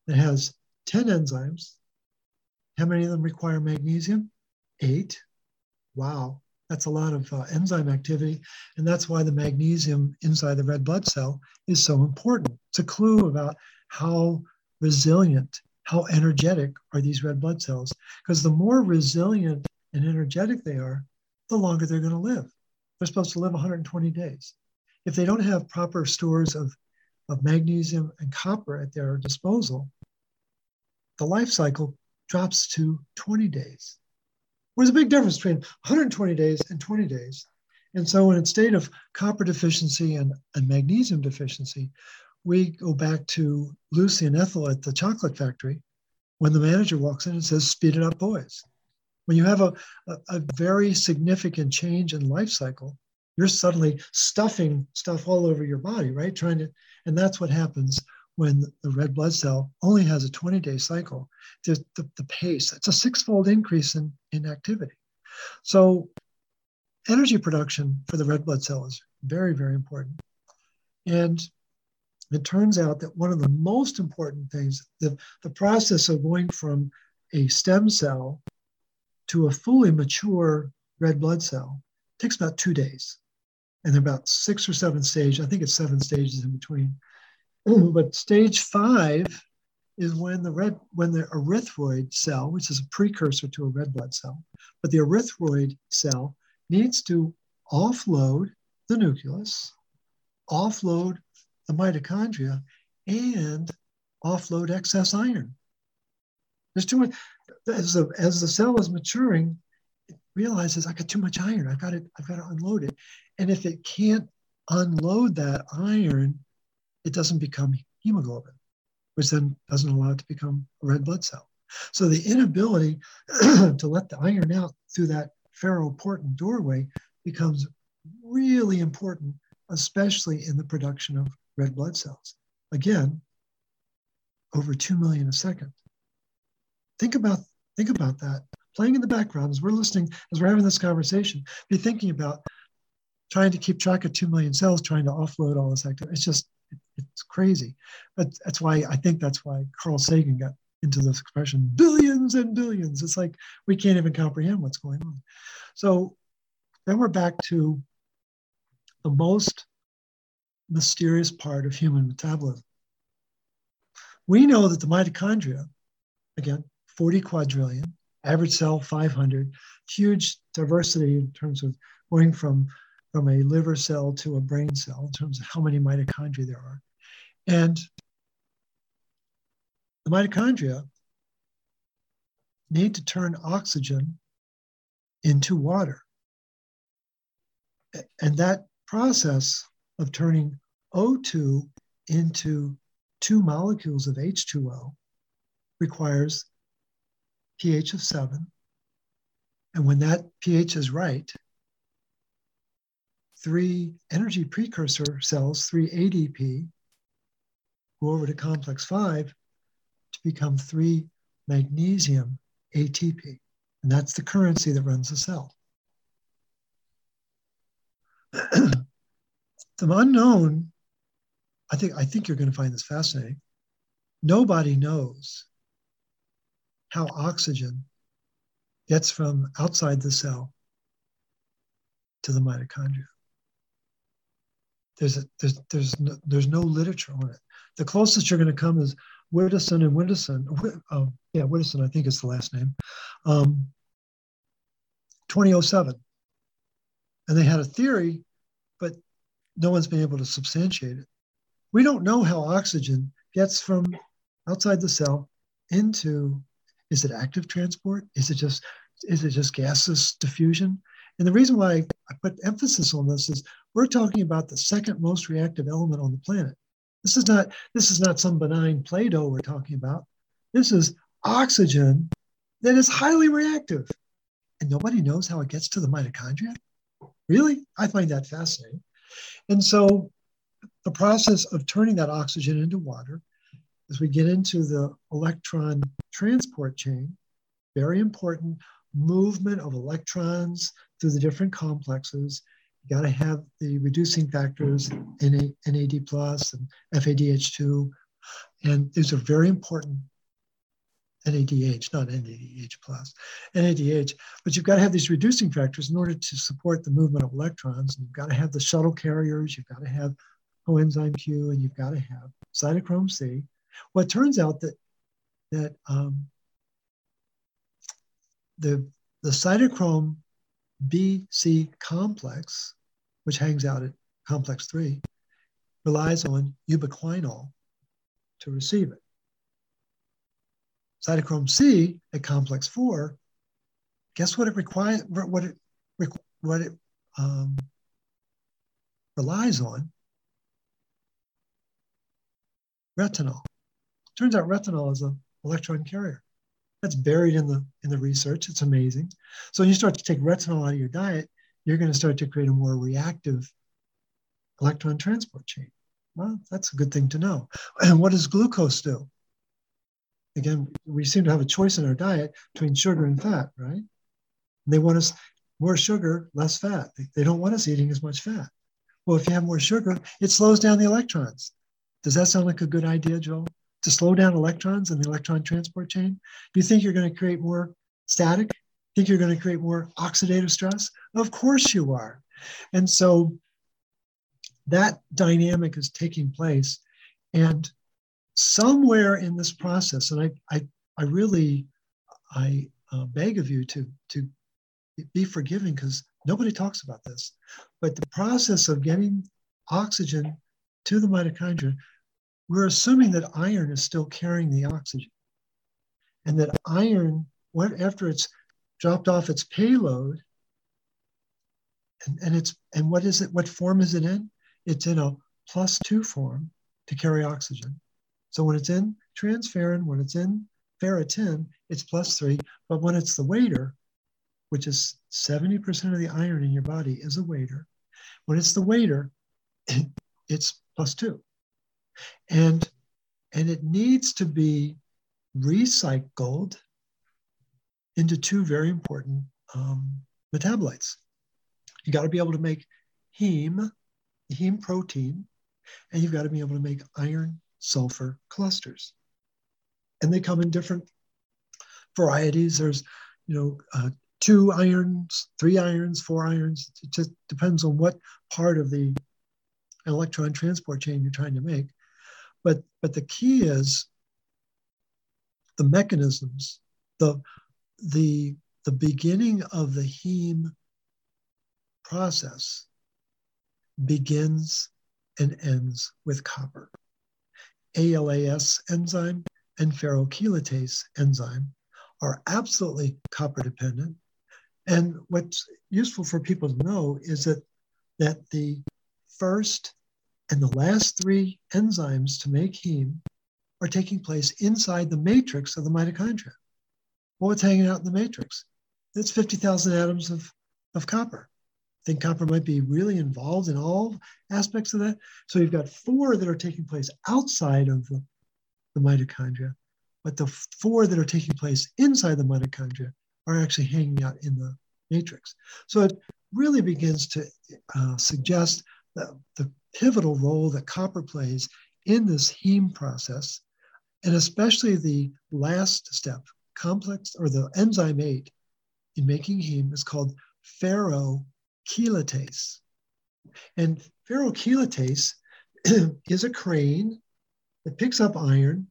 that has 10 enzymes how many of them require magnesium? Eight. Wow, that's a lot of uh, enzyme activity. And that's why the magnesium inside the red blood cell is so important. It's a clue about how resilient, how energetic are these red blood cells. Because the more resilient and energetic they are, the longer they're going to live. They're supposed to live 120 days. If they don't have proper stores of, of magnesium and copper at their disposal, the life cycle drops to 20 days. There's a big difference between 120 days and 20 days. And so, in a state of copper deficiency and, and magnesium deficiency, we go back to Lucy and Ethel at the chocolate factory when the manager walks in and says, Speed it up, boys. When you have a, a, a very significant change in life cycle, you're suddenly stuffing stuff all over your body, right? Trying to, and that's what happens when the red blood cell only has a 20 day cycle, the, the, the pace, it's a six fold increase in, in activity. So, energy production for the red blood cell is very, very important. And it turns out that one of the most important things, the, the process of going from a stem cell to a fully mature red blood cell takes about two days. And there are about six or seven stages, I think it's seven stages in between. <clears throat> but stage five is when the red when the erythroid cell, which is a precursor to a red blood cell, but the erythroid cell needs to offload the nucleus, offload the mitochondria, and offload excess iron. There's too much, as the, as the cell is maturing, it realizes I got too much iron. I've got to, I've got to unload it. And if it can't unload that iron, it doesn't become hemoglobin, which then doesn't allow it to become a red blood cell. So the inability <clears throat> to let the iron out through that ferroportin doorway becomes really important, especially in the production of red blood cells. Again, over 2 million a second. Think about, think about that. Playing in the background as we're listening, as we're having this conversation, be thinking about trying to keep track of 2 million cells, trying to offload all this activity. It's just, it's crazy. But that's why I think that's why Carl Sagan got into this expression billions and billions. It's like we can't even comprehend what's going on. So then we're back to the most mysterious part of human metabolism. We know that the mitochondria, again, 40 quadrillion, average cell 500, huge diversity in terms of going from, from a liver cell to a brain cell in terms of how many mitochondria there are. And the mitochondria need to turn oxygen into water. And that process of turning O2 into two molecules of H2O requires pH of seven. And when that pH is right, three energy precursor cells, three ADP, go over to complex five to become three magnesium ATP. And that's the currency that runs the cell. <clears throat> the unknown, I think, I think you're going to find this fascinating. Nobody knows how oxygen gets from outside the cell to the mitochondria. There's, a, there's, there's, no, there's no literature on it. The closest you're going to come is Widdowson and Widdowson. Uh, yeah, Widdowson, I think is the last name. Um, 2007. And they had a theory, no one's been able to substantiate it. We don't know how oxygen gets from outside the cell into is it active transport? Is it just is it just gaseous diffusion? And the reason why I put emphasis on this is we're talking about the second most reactive element on the planet. This is not this is not some benign Play-Doh we're talking about. This is oxygen that is highly reactive. And nobody knows how it gets to the mitochondria. Really? I find that fascinating. And so the process of turning that oxygen into water, as we get into the electron transport chain, very important movement of electrons through the different complexes you got to have the reducing factors, NAD plus and FADH2. And these are very important NADH, not NADH plus, NADH. But you've got to have these reducing factors in order to support the movement of electrons. And you've got to have the shuttle carriers, you've got to have coenzyme Q, and you've got to have cytochrome C. Well, it turns out that that um, the the cytochrome BC complex, which hangs out at complex three, relies on ubiquinol to receive it. Cytochrome C at complex four, guess what it requires, what it, what it um, relies on? Retinol. Turns out retinol is an electron carrier. That's buried in the in the research. It's amazing. So when you start to take retinol out of your diet, you're going to start to create a more reactive electron transport chain. Well, that's a good thing to know. And <clears throat> what does glucose do? Again, we seem to have a choice in our diet between sugar and fat, right? And they want us more sugar, less fat. They don't want us eating as much fat. Well, if you have more sugar, it slows down the electrons. Does that sound like a good idea, Joel? to slow down electrons in the electron transport chain? Do you think you're going to create more static? Think you're going to create more oxidative stress? Of course you are. And so that dynamic is taking place. And somewhere in this process, and I, I, I really, I uh, beg of you to, to be forgiving because nobody talks about this. But the process of getting oxygen to the mitochondria we're assuming that iron is still carrying the oxygen and that iron, what, after it's dropped off its payload, and, and it's and what is it? What form is it in? It's in a plus two form to carry oxygen. So when it's in transferrin, when it's in ferritin, it's plus three. But when it's the waiter, which is 70% of the iron in your body is a waiter, when it's the waiter, <clears throat> it's plus two. And, and it needs to be recycled into two very important um, metabolites. You got to be able to make heme, heme protein, and you've got to be able to make iron sulfur clusters. And they come in different varieties. There's, you know, uh, two irons, three irons, four irons. It just depends on what part of the electron transport chain you're trying to make. But, but the key is the mechanisms, the, the, the beginning of the heme process begins and ends with copper. ALAS enzyme and ferrochelatase enzyme are absolutely copper dependent. And what's useful for people to know is that, that the first and the last three enzymes to make heme are taking place inside the matrix of the mitochondria. Well, what's hanging out in the matrix? It's 50,000 atoms of, of copper think copper might be really involved in all aspects of that. So you've got four that are taking place outside of the, the mitochondria, but the four that are taking place inside the mitochondria are actually hanging out in the matrix. So it really begins to uh, suggest the, the pivotal role that copper plays in this heme process, and especially the last step, complex or the enzyme 8 in making heme is called ferro chelatase. And ferrochelatase <clears throat> is a crane that picks up iron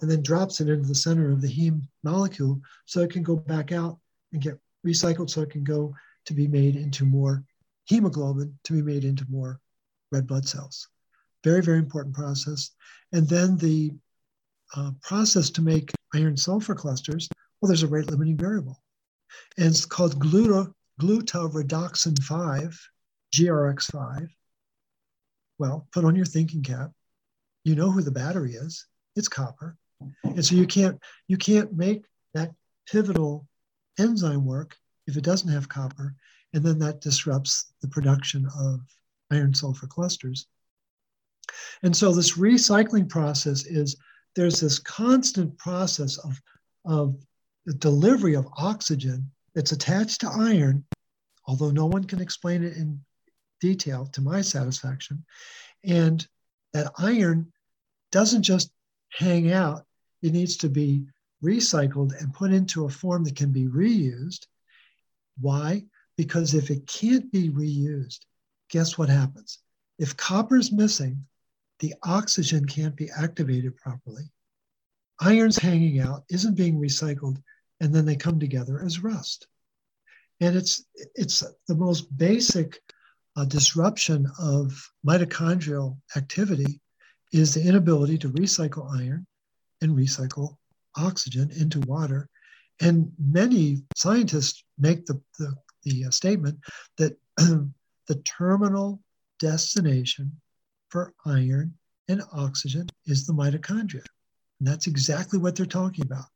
and then drops it into the center of the heme molecule so it can go back out and get recycled so it can go to be made into more hemoglobin to be made into more red blood cells. Very, very important process. And then the uh, process to make iron sulfur clusters, well, there's a rate limiting variable. And it's called gluta, glutaredoxin 5, GRX5, well, put on your thinking cap. You know who the battery is. It's copper. And so you can't you can't make that pivotal enzyme work if it doesn't have copper, and then that disrupts the production of iron sulfur clusters. And so this recycling process is there's this constant process of, of the delivery of oxygen it's attached to iron, although no one can explain it in detail to my satisfaction. And that iron doesn't just hang out, it needs to be recycled and put into a form that can be reused. Why? Because if it can't be reused, guess what happens? If copper is missing, the oxygen can't be activated properly. Iron's hanging out, isn't being recycled, and then they come together as rust. And it's, it's the most basic uh, disruption of mitochondrial activity is the inability to recycle iron and recycle oxygen into water. And many scientists make the, the, the uh, statement that <clears throat> the terminal destination for iron and oxygen is the mitochondria. And that's exactly what they're talking about.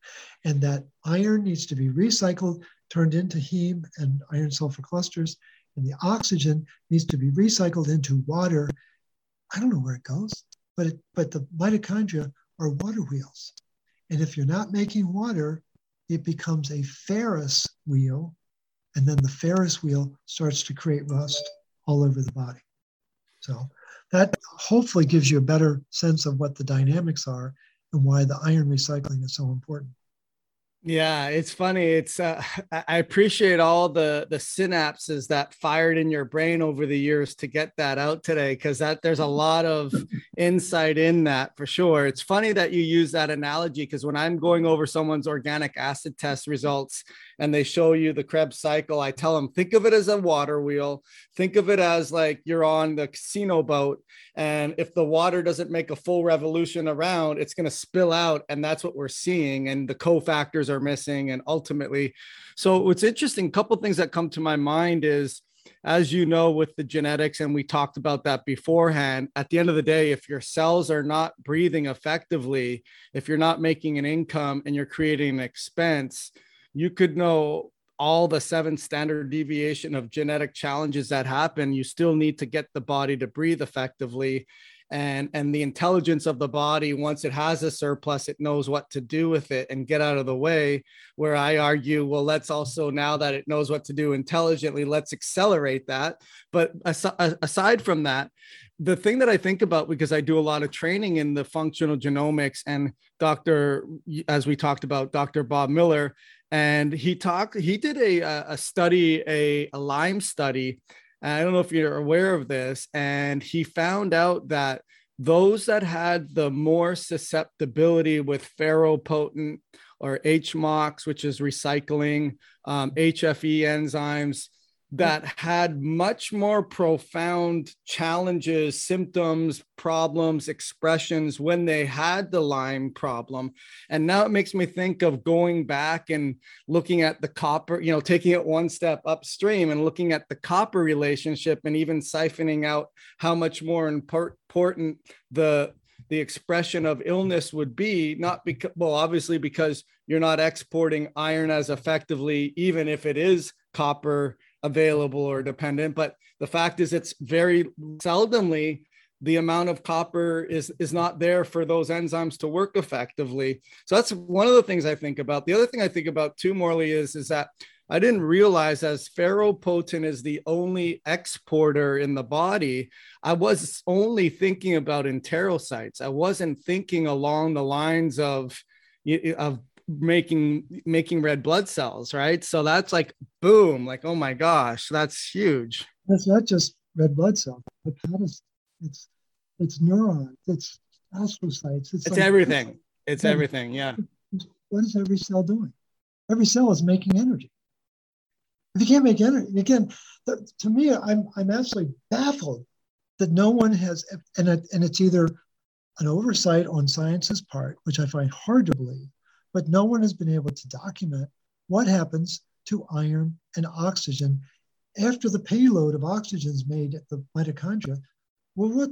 And that iron needs to be recycled, turned into heme and iron sulfur clusters, and the oxygen needs to be recycled into water. I don't know where it goes, but it, but the mitochondria are water wheels. And if you're not making water, it becomes a Ferris wheel, and then the Ferris wheel starts to create rust all over the body. So that hopefully gives you a better sense of what the dynamics are and why the iron recycling is so important. Yeah, it's funny. It's uh, <laughs> I appreciate all the the synapses that fired in your brain over the years to get that out today because that there's a lot of insight in that for sure. It's funny that you use that analogy because when I'm going over someone's organic acid test results and they show you the Krebs cycle, I tell them think of it as a water wheel. Think of it as like you're on the casino boat and if the water doesn't make a full revolution around, it's going to spill out and that's what we're seeing and the cofactors are missing and ultimately so what's interesting a couple things that come to my mind is as you know with the genetics and we talked about that beforehand at the end of the day if your cells are not breathing effectively if you're not making an income and you're creating an expense you could know all the seven standard deviation of genetic challenges that happen. You still need to get the body to breathe effectively. And and the intelligence of the body once it has a surplus it knows what to do with it and get out of the way. Where i argue well let's also now that it knows what to do intelligently let's accelerate that. But aside from that the thing that i think about because i do a lot of training in the functional genomics and dr as we talked about dr bob miller and he talked he did a a study a, a lyme study I don't know if you're aware of this. And he found out that those that had the more susceptibility with ferroportin or HMOX, which is recycling, um, HFE enzymes, that had much more profound challenges, symptoms, problems, expressions when they had the Lyme problem. And now it makes me think of going back and looking at the copper, you know, taking it one step upstream and looking at the copper relationship and even siphoning out how much more important the the expression of illness would be not because well obviously because you're not exporting iron as effectively even if it is copper available or dependent. But the fact is, it's very seldomly the amount of copper is is not there for those enzymes to work effectively. So that's one of the things I think about. The other thing I think about too, Morley, is is that I didn't realize as ferroportin is the only exporter in the body, I was only thinking about enterocytes. I wasn't thinking along the lines of of making making red blood cells right? So that's like boom like oh my gosh that's huge. It's not just red blood cells it's it's it's neurons it's astrocytes it's, it's like, everything. It's everything yeah. What is every cell doing? Every cell is making energy. If you can't make energy again the, to me i'm i'm absolutely baffled that no one has and, it, and it's either an oversight on science's part which i find hard to believe but no one has been able to document what happens to iron and oxygen after the payload of oxygen is made at the mitochondria. Well, what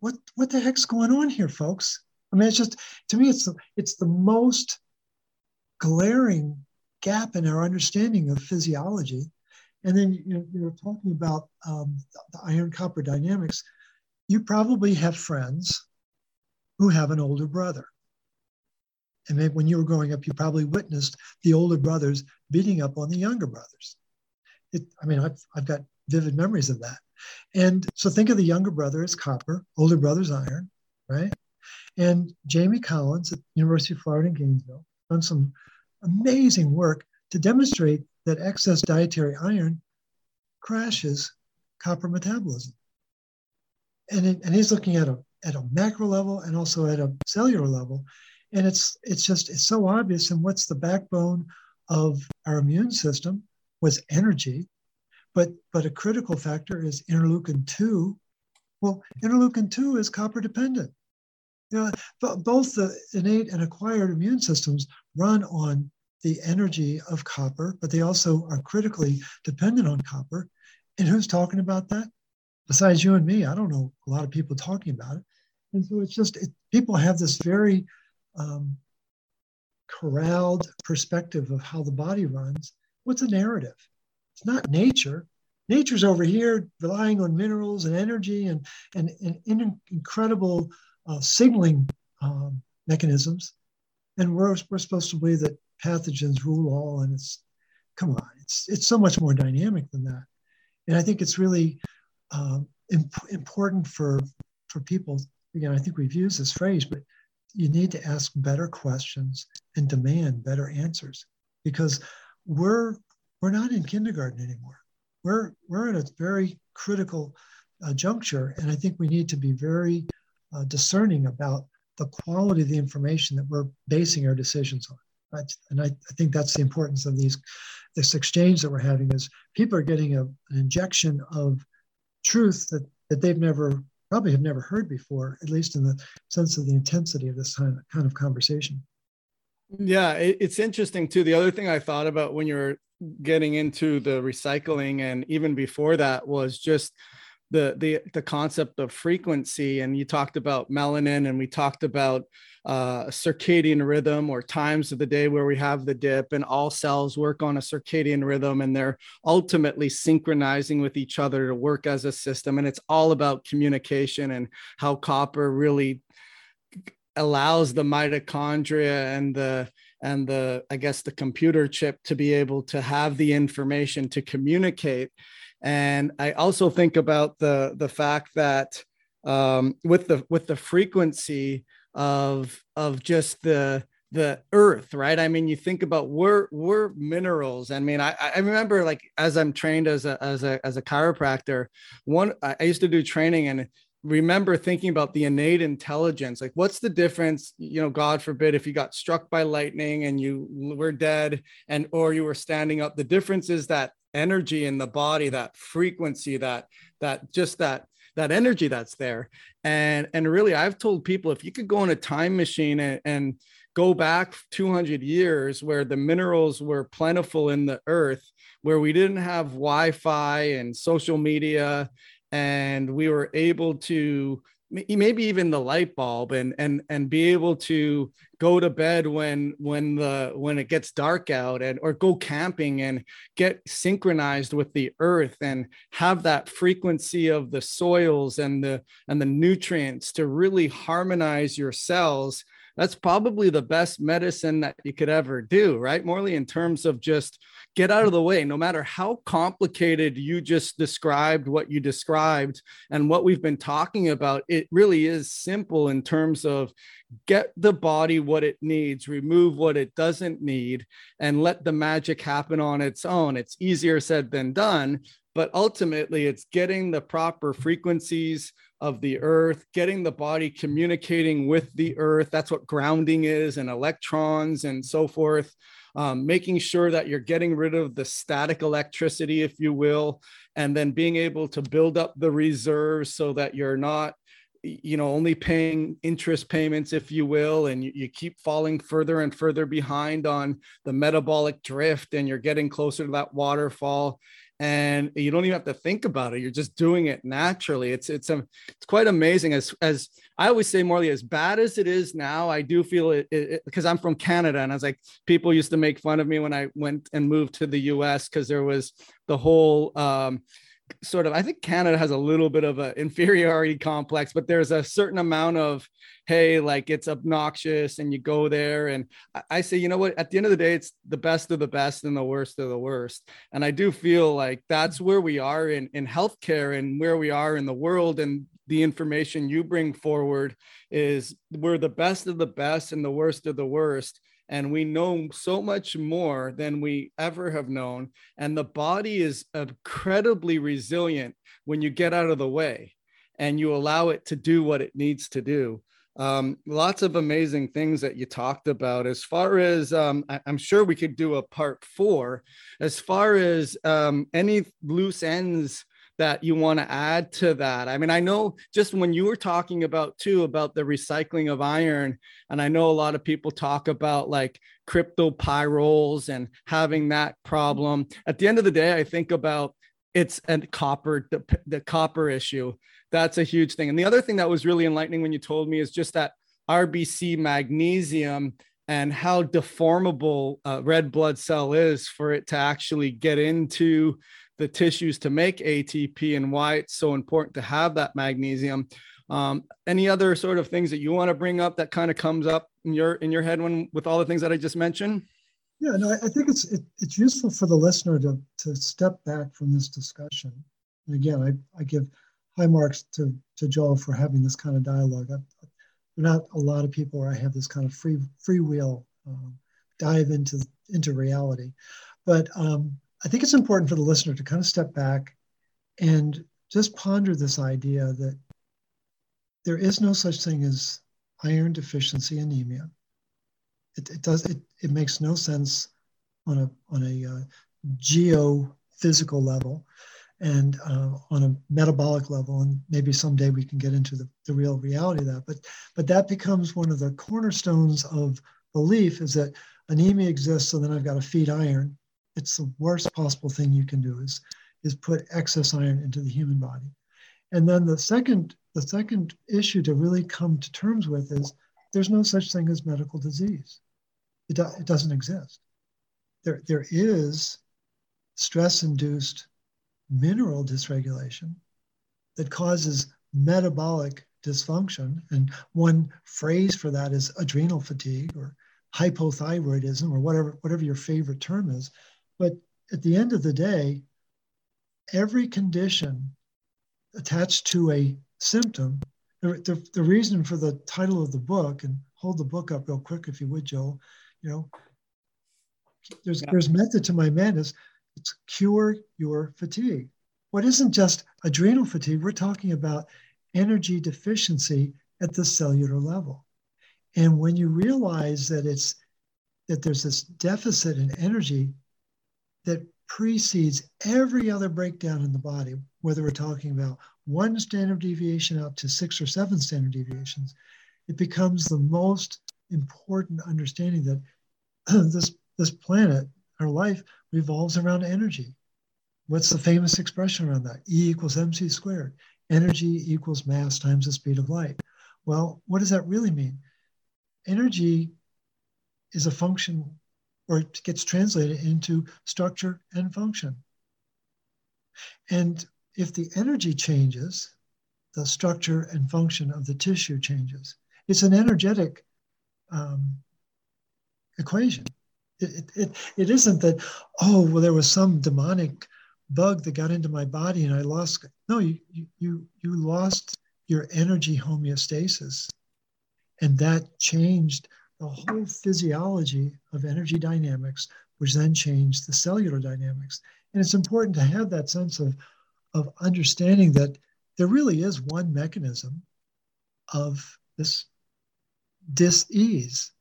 what what the heck's going on here, folks? I mean, it's just to me, it's the, it's the most glaring gap in our understanding of physiology. And then you know, you're talking about um, the iron copper dynamics. You probably have friends who have an older brother. And maybe when you were growing up, you probably witnessed the older brothers beating up on the younger brothers. It, I mean, I've, I've got vivid memories of that. And so think of the younger brother as copper, older brother's iron, right? And Jamie Collins at University of Florida in Gainesville done some amazing work to demonstrate that excess dietary iron crashes copper metabolism. And, it, and he's looking at a, at a macro level and also at a cellular level and it's it's just it's so obvious. And what's the backbone of our immune system was energy. But but a critical factor is interleukin 2 well interleukin 2 is copper dependent. You know, both the innate and acquired immune systems run on the energy of copper but they also are critically dependent on copper. And who's talking about that? Besides you and me. I don't know a lot of people talking about it. And so it's just it, people have this very um, corralled perspective of how the body runs, what's a narrative? It's not nature. Nature's over here relying on minerals and energy and, and, and incredible uh, signaling um, mechanisms. And we're, we're supposed to believe that pathogens rule all. And it's, come on, it's, it's so much more dynamic than that. And I think it's really um, imp- important for, for people. Again, I think we've used this phrase, but you need to ask better questions and demand better answers. because we're we're not in kindergarten anymore. We're we're at a very critical uh, juncture, and I think we need to be very uh, discerning about the quality of the information that we're basing our decisions on. Right? And I, I think that's the importance of these this exchange that we're having is people are getting a, an injection of truth that, that they've never probably have never heard before, at least in the sense of the intensity of this kind of, conversation. Yeah, it's interesting too. The other thing I thought about when you're getting into the recycling and even before that was just the the the concept of frequency and you talked about melanin and we talked about uh, circadian rhythm or times of the day where we have the dip and all cells work on a circadian rhythm and they're ultimately synchronizing with each other to work as a system. And it's all about communication and how copper really allows the mitochondria and the and the i guess the computer chip to be able to have the information to communicate and i also think about the the fact that um, with the with the frequency of of just the the earth right? I mean you think about we're we're minerals. I mean i i remember like as i'm trained as a as a as a chiropractor one i used to do training and remember thinking about the innate intelligence. Like what's the difference you know god forbid if you got struck by lightning and you were dead and or you were standing up the difference is that energy in the body that frequency that that just that that energy that's there. And and really i've told people if you could go in a time machine and, and go back 200 years where the minerals were plentiful in the earth where we didn't have wi-fi and social media and we were able to maybe even the light bulb and and and be able to go to bed when when the when it gets dark out and or go camping and get synchronized with the earth and have that frequency of the soils and the and the nutrients to really harmonize your cells that's probably the best medicine that you could ever do right morley in terms of just get out of the way no matter how complicated you just described what you described and what we've been talking about it really is simple in terms of get the body what it needs remove what it doesn't need and let the magic happen on its own. It's easier said than done but ultimately it's getting the proper frequencies of the earth getting the body communicating with the earth. That's what grounding is and electrons and so forth. Um, making sure that you're getting rid of the static electricity, if you will, and then being able to build up the reserves so that you're not you know only paying interest payments if you will and you, you, keep falling further and further behind on the metabolic drift and you're getting closer to that waterfall and you don't even have to think about it. You're just doing it naturally. It's it's a, it's quite amazing. As as i always say morley as bad as it is now i do feel it because i'm from canada and i was like people used to make fun of me when i went and moved to the us because there was the whole um sort of i think canada has a little bit of an inferiority complex but there's a certain amount of hey like it's obnoxious and you go there. And I, say you know what? At the end of the day it's the best of the best and the worst of the worst. And i do feel like that's where we are in in healthcare and where we are in the world. And the information you bring forward is we're the best of the best and the worst of the worst and we know so much more than we ever have known. And the body is incredibly resilient when you get out of the way and you allow it to do what it needs to do. Um, lots of amazing things that you talked about. As far as um, I, am sure we could do a part four, as far as um, any loose ends that you want to add to that? I mean, I know just when you were talking about too about the recycling of iron, and I know a lot of people talk about like cryptopyrroles and having that problem. At the end of the day, I think about it's a copper the, the copper issue. That's a huge thing. And the other thing that was really enlightening when you told me is just that RBC magnesium and how deformable a red blood cell is for it to actually get into the tissues to make ATP and why it's so important to have that magnesium. Um, any other sort of things that you want to bring up that kind of comes up in your in your head when with all the things that I just mentioned? Yeah, no, I think it's it, it's useful for the listener to to step back from this discussion. And again, I, I give high marks to to Joel for having this kind of dialogue. I, not a lot of people where I have this kind of free free wheel um, dive into into reality. But um, I think it's important for the listener to kind of step back and just ponder this idea that there is no such thing as iron deficiency anemia. It, it does it, it makes no sense on a on a uh, geophysical level and uh, on a metabolic level. And maybe someday we can get into the, the real reality of that. But but that becomes one of the cornerstones of belief is that anemia exists so then i've got to feed iron it's the worst possible thing you can do is is put excess iron into the human body and then the second the second issue to really come to terms with is there's no such thing as medical disease it, do, it doesn't exist there, there is stress induced mineral dysregulation that causes metabolic dysfunction. And one phrase for that is adrenal fatigue or hypothyroidism or whatever, whatever your favorite term is. But at the end of the day, every condition attached to a symptom, the, the, the reason for the title of the book, and hold the book up real quick if you would, Joel, you know, there's, yeah. there's method to my madness. It's cure your fatigue. What isn't just adrenal fatigue, we're talking about energy deficiency at the cellular level. And when you realize that it's that there's this deficit in energy that precedes every other breakdown in the body, whether we're talking about one standard deviation out to six or seven standard deviations, it becomes the most important understanding that <clears throat> this this planet, our life, revolves around energy. What's the famous expression around that? E equals mc squared. Energy equals mass times the speed of light. Well, what does that really mean? Energy is a function, or it gets translated into structure and function. And if the energy changes, the structure and function of the tissue changes. It's an energetic um, equation. It, it, it isn't that, oh, well, there was some demonic bug that got into my body and I lost. No, you, you, you lost your energy homeostasis. And that changed the whole physiology of energy dynamics, which then changed the cellular dynamics. And it's important to have that sense of, of understanding that there really is one mechanism of this dis-ease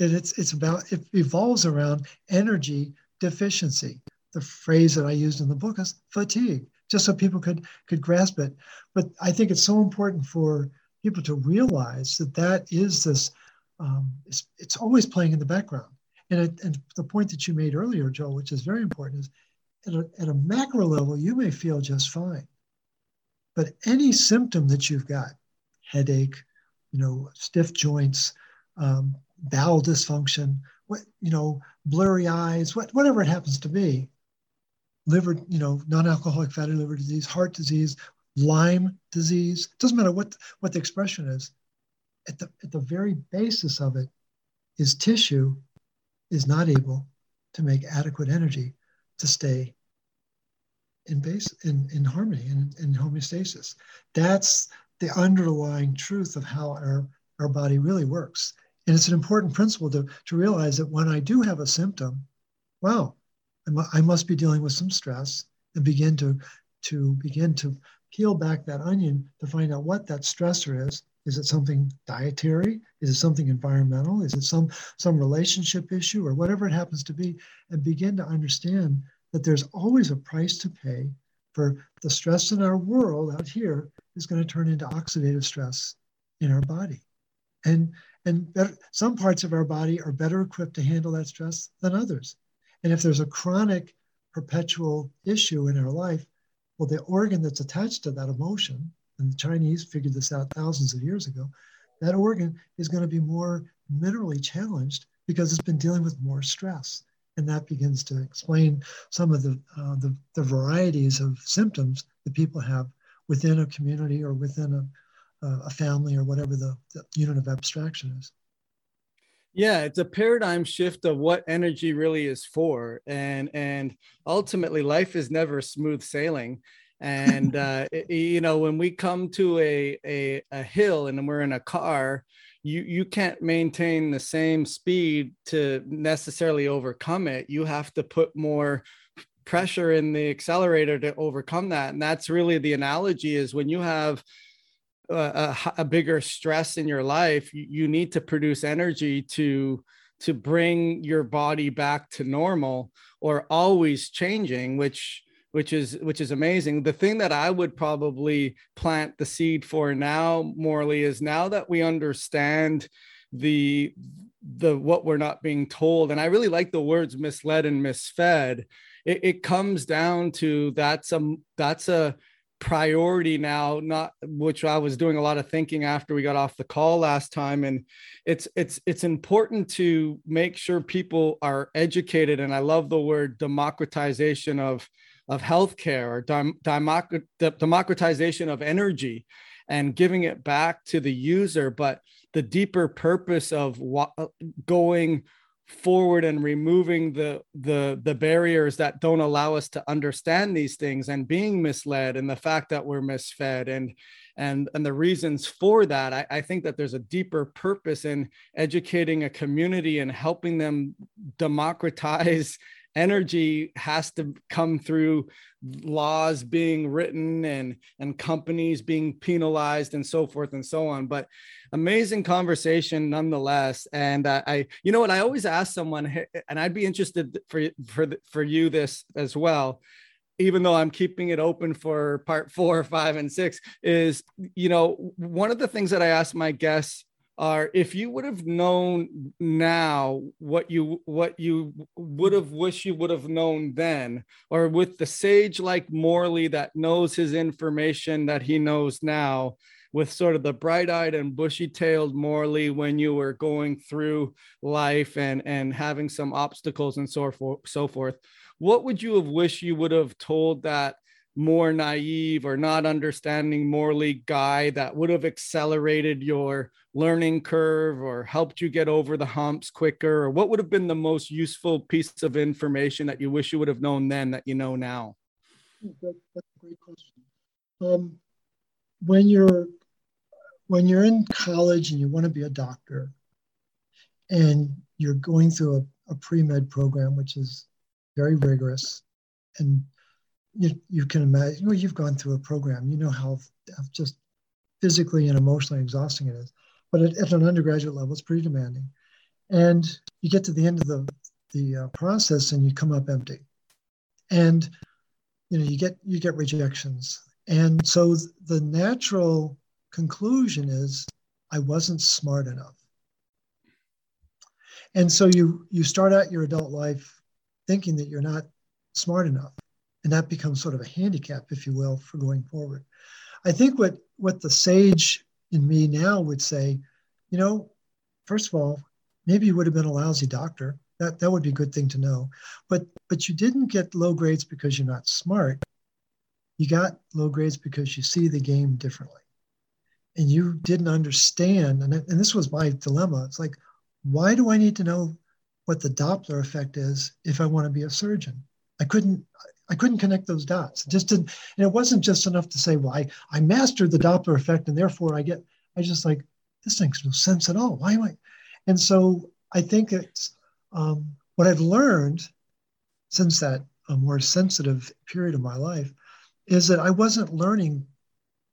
it, it's, it's about, it evolves around energy deficiency. The phrase that I used in the book is fatigue, just so people could, could grasp it. But I think it's so important for people to realize that that is this, um, it's, it's always playing in the background. And, it, and the point that you made earlier, Joe, which is very important, is at a, at a macro level, you may feel just fine. But any symptom that you've got, headache, you know, stiff joints, um, bowel dysfunction, what you know, blurry eyes, what, whatever it happens to be, liver, you know, non-alcoholic fatty liver disease, heart disease, Lyme disease, doesn't matter what what the expression is. At the at the very basis of it is tissue is not able to make adequate energy to stay in base in, in harmony and in, in homeostasis. That's the underlying truth of how our, our body really works. And it's an important principle to, to realize that when I do have a symptom, wow, I must be dealing with some stress and begin to, to begin to peel back that onion to find out what that stressor is. Is it something dietary? Is it something environmental? Is it some, some relationship issue or whatever it happens to be? And begin to understand that there's always a price to pay for the stress in our world out here is going to turn into oxidative stress in our body. And and better, some parts of our body are better equipped to handle that stress than others. And if there's a chronic, perpetual issue in our life, well, the organ that's attached to that emotion, and the Chinese figured this out thousands of years ago, that organ is going to be more minerally challenged because it's been dealing with more stress. And that begins to explain some of the, uh, the, the varieties of symptoms that people have within a community or within a, a family or whatever the, the unit of abstraction is. Yeah, it's a paradigm shift of what energy really is for, and and ultimately, life is never smooth sailing. And uh, <laughs> it, you know, when we come to a, a a hill and we're in a car, you you can't maintain the same speed to necessarily overcome it. You have to put more pressure in the accelerator to overcome that. And that's really the analogy is when you have a, a, bigger stress in your life you, you need to produce energy to to bring your body back to normal or always changing which which is which is amazing. The thing that i would probably plant the seed for now morley is now that we understand the the what we're not being told and i really like the words misled and misfed it, it comes down to that's a that's a priority now not which i was doing a lot of thinking after we got off the call last time and it's it's it's important to make sure people are educated and i love the word democratization of of healthcare or dem- democratization of energy and giving it back to the user but the deeper purpose of what, uh, going forward and removing the the the barriers that don't allow us to understand these things and being misled and the fact that we're misfed and and and the reasons for that I, I think that there's a deeper purpose in educating a community and helping them democratize energy has to come through laws being written and and companies being penalized and so forth and so on. But amazing conversation nonetheless. And uh, i you know what? I always ask someone and i'd be interested for for for you this as well even though I'm keeping it open for part four, five, and six, is you know one of the things that I ask my guests are if you would have known now what you what you would have wished you would have known then or with the sage like morley that knows his information that he knows now with sort of the bright-eyed and bushy-tailed morley when you were going through life and and having some obstacles and so forth so forth what would you have wished you would have told that more naive or not understanding morley guy that would have accelerated your learning curve or helped you get over the humps quicker? Or what would have been the most useful piece of information that you wish you would have known then that you know now? That, that's a great question. Um, when you're when you're in college and you want to be a doctor and you're going through a, a pre-med program which is very rigorous and you, you can imagine well, you've gone through a program you know how, how just physically and emotionally exhausting it is. But at, at, an undergraduate level it's pretty demanding. And you get to the end of the, the uh, process and you come up empty. And you know you get you get rejections. And so the natural conclusion is i wasn't smart enough. And so you you start out your adult life thinking that you're not smart enough and that becomes sort of a handicap, if you will, for going forward. I think what what the sage in me now would say, you know, first of all, maybe you would have been a lousy doctor. That that would be a good thing to know. But but you didn't get low grades because you're not smart. You got low grades because you see the game differently. And you didn't understand, and, and this was my dilemma. It's like, why do I need to know what the Doppler effect is if I want to be a surgeon? I couldn't I couldn't connect those dots. It just didn't, and it wasn't just enough to say, well, I, I mastered the Doppler effect and therefore I get, I just like, this makes no sense at all. Why am I? And so I think it's um, what I've learned since that a more sensitive period of my life is that I wasn't learning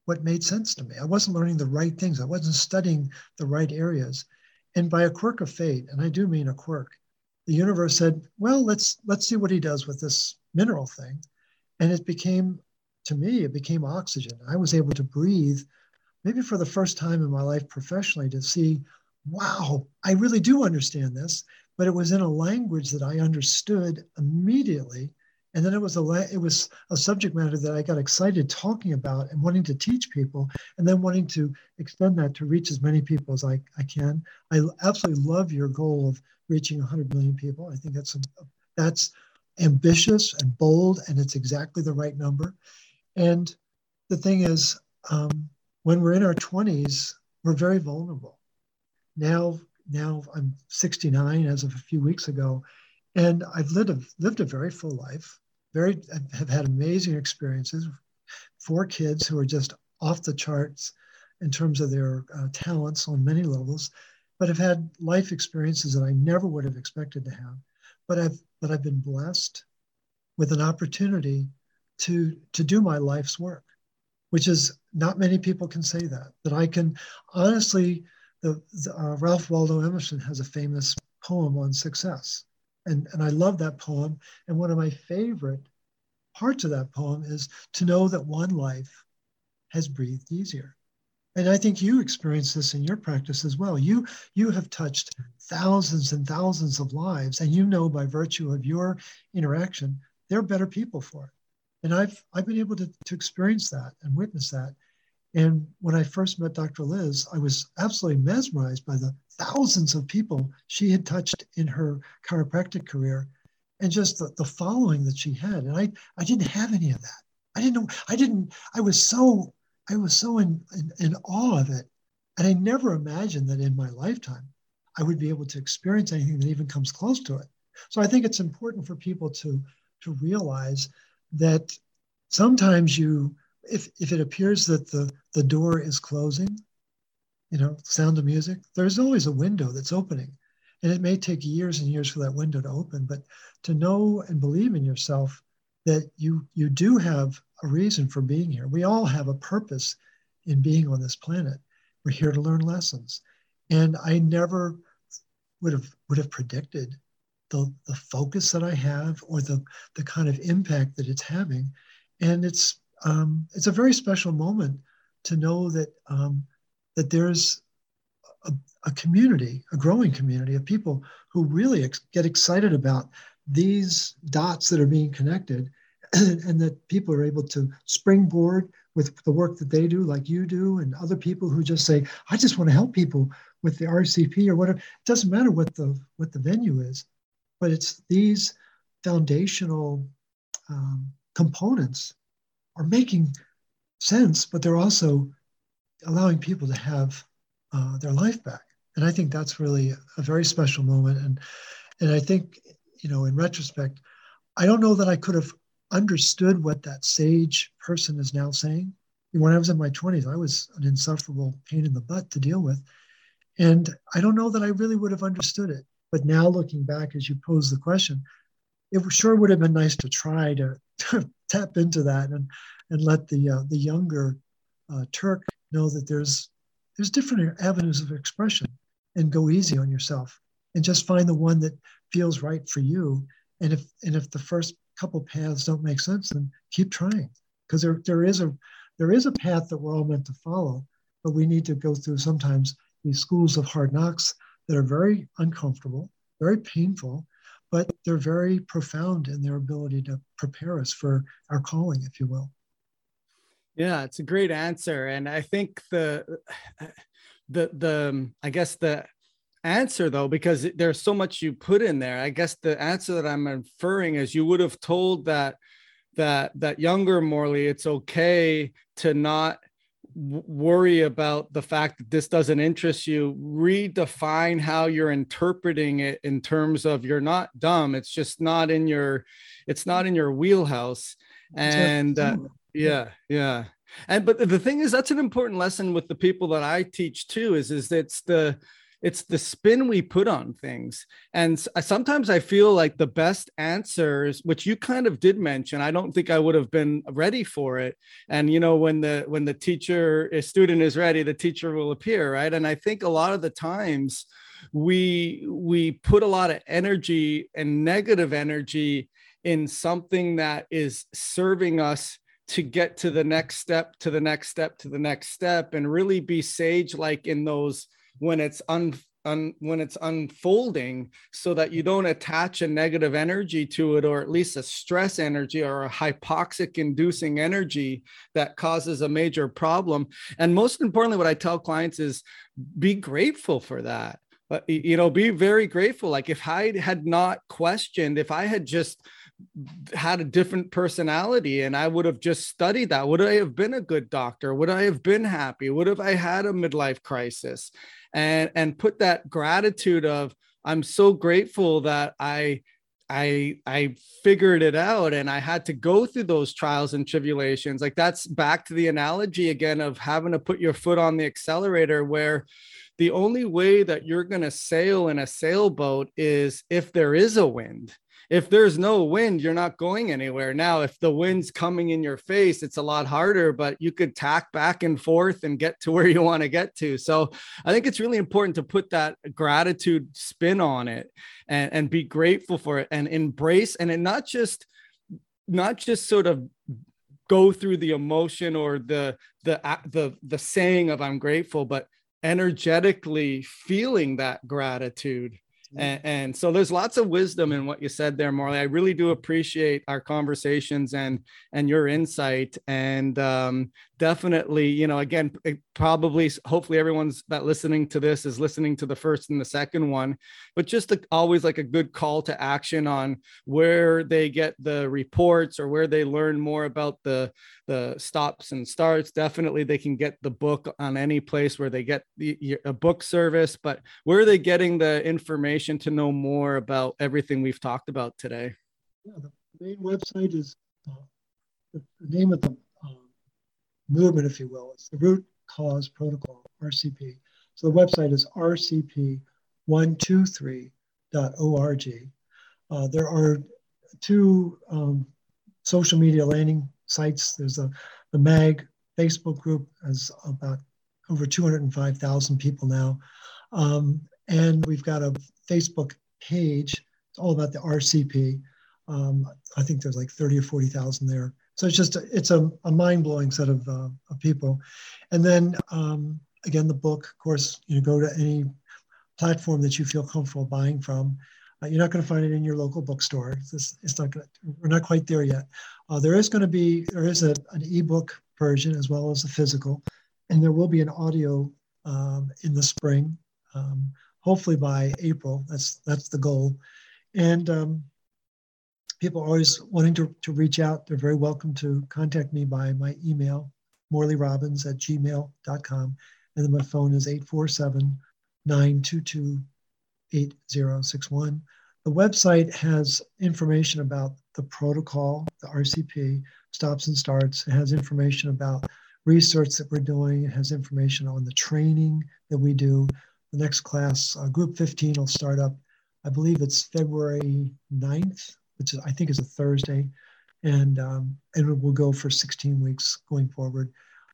what made sense to me. I wasn't learning the right things. I wasn't studying the right areas. And by a quirk of fate, and I do mean a quirk, the universe said, well, let's let's see what he does with this mineral thing. And it became, to me, it became oxygen. I was able to breathe, maybe for the first time in my life professionally, to see, wow, I really do understand this. But it was in a language that I understood immediately. And then it was a it was a subject matter that I got excited talking about and wanting to teach people, and then wanting to extend that to reach as many people as I, I can. I absolutely love your goal of reaching 100 million people. I think that's a, that's ambitious and bold, and it's exactly the right number. And the thing is, um, when we're in our 20s, we're very vulnerable. Now, now I'm 69 as of a few weeks ago, and I've lived a, lived a very full life. Very have had amazing experiences. Four kids who are just off the charts, in terms of their uh, talents on many levels, but have had life experiences that I never would have expected to have. But I've but I've been blessed with an opportunity to to do my life's work, which is not many people can say that. That I can honestly, the, the uh, Ralph Waldo Emerson has a famous poem on success, and and I love that poem. And one of my favorite parts of that poem is to know that one life has breathed easier. And I think you experience this in your practice as well. You you have touched thousands and thousands of lives, and you know by virtue of your interaction, they're better people for it. And I've I've been able to, to experience that and witness that. And when I first met Dr. Liz, I was absolutely mesmerized by the thousands of people she had touched in her chiropractic career and just the, the following that she had. And I, I didn't have any of that. I didn't know, I didn't, I was so, I was so in, in, in awe of it. And I never imagined that in my lifetime, I would be able to experience anything that even comes close to it. So I think it's important for people to, to realize that sometimes you, if, if it appears that the, the door is closing, you know, sound of music, there's always a window that's opening. And it may take years and years for that window to open, but to know and believe in yourself that you you do have a reason for being here. We all have a purpose in being on this planet. We're here to learn lessons. And I never would have would have predicted the, the focus that I have or the, the kind of impact that it's having. And it's um, it's a very special moment to know that um, that there's a, a community, a growing community of people who really ex- get excited about these dots that are being connected <clears throat> and that people are able to springboard with the work that they do, like you do, and other people who just say, I just want to help people with the RCP or whatever. It doesn't matter what the what the venue is, but it's these foundational um, components are making sense, but they're also allowing people to have uh, their life back. And I think that's really a very special moment. And and I think, you know, in retrospect, I don't know that I could have understood what that sage person is now saying. When I was in my 20s, I was an insufferable pain in the butt to deal with. And I don't know that I really would have understood it. But now looking back, as you pose the question, it sure would have been nice to try to, to <laughs> tap into that and, and let the, uh, the younger uh, Turk know that there's there's different avenues of expression and go easy on yourself and just find the one that feels right for you. And if and if the first couple paths don't make sense then keep trying. Because there, there is a there is a path that we're all meant to follow but we need to go through sometimes these schools of hard knocks that are very uncomfortable very painful but they're very profound in their ability to prepare us for our calling if you will. Yeah, it's a great answer, and I think the the the I guess the answer though because there's so much you put in there. I guess the answer that i'm inferring is you would have told that that that younger morley it's okay to not worry about the fact that this doesn't interest you. Redefine how you're interpreting it in terms of you're not dumb. It's just not in your it's not in your wheelhouse. And uh, yeah yeah. And but the thing is that's an important lesson with the people that i teach too is is it's the it's the spin we put on things. And sometimes i feel like the best answers which you kind of did mention i don't think i would have been ready for it. And you know when the when the teacher a student is ready the teacher will appear right? And i think a lot of the times we we put a lot of energy and negative energy in something that is serving us to get to the next step to the next step to the next step and really be sage like in those when it's un, un when it's unfolding so that you don't attach a negative energy to it or at least a stress energy or a hypoxic inducing energy that causes a major problem and most importantly what i tell clients is be grateful for that you know be very grateful like if i had not questioned if i had just had a different personality and I would have just studied that. Would I have been a good doctor? Would I have been happy? Would have I had a midlife crisis? And and put that gratitude of I'm so grateful that I I I figured it out and I had to go through those trials and tribulations. Like that's back to the analogy again of having to put your foot on the accelerator where the only way that you're going to sail in a sailboat is if there is a wind if there's no wind, you're not going anywhere. Now, if the wind's coming in your face, it's a lot harder, but you could tack back and forth and get to <laughs> where you want to get to. So I think it's really important to put that gratitude spin on it and, and be grateful for it and embrace and it not just not just sort of go through the emotion or the the the the saying of I'm grateful, but energetically feeling that gratitude and, and, so there's lots of wisdom in what you said there, Morley. I really do appreciate our conversations and and your insight. And um, definitely, you know, again, probably, hopefully, everyone's that listening to this is listening to the first and the second one, but just a, always like a good call to action on where they get the reports or where they learn more about the the stops and starts. Definitely, they can get the book on any place where they get the, a book service. But where are they getting the information to know more about everything we've talked about today? Yeah, the main website is uh, the, the name of the movement, if you will. It's the root cause protocol, RCP. So the website is rcp123.org. Uh, there are two um, social media landing sites. There's a the MAG Facebook group has about over 205,000 people now. Um, and we've got a Facebook page. It's all about the RCP. Um, I think there's like 30 or 40,000 there. So it's just it's a, a mind blowing set of, uh, of people, and then um, again the book. Of course, you know, go to any platform that you feel comfortable buying from. Uh, you're not going to find it in your local bookstore. It's, it's not going. We're not quite there yet. Uh, there is going to be there is a, an ebook version as well as a physical, and there will be an audio um, in the spring. Um, hopefully by April. That's that's the goal, and um, people always wanting to, to reach out. They're very welcome to contact me by my email, morleyrobbins at gmail.com. And then my phone is 847 922 8061. The website has information about the protocol, the RCP, stops and starts. It has information about research that we're doing. It has information on the training that we do. The next class, uh, group 15, will start up, I believe it's February 9th which I think is a Thursday, and um, and it will go for 16 weeks going forward.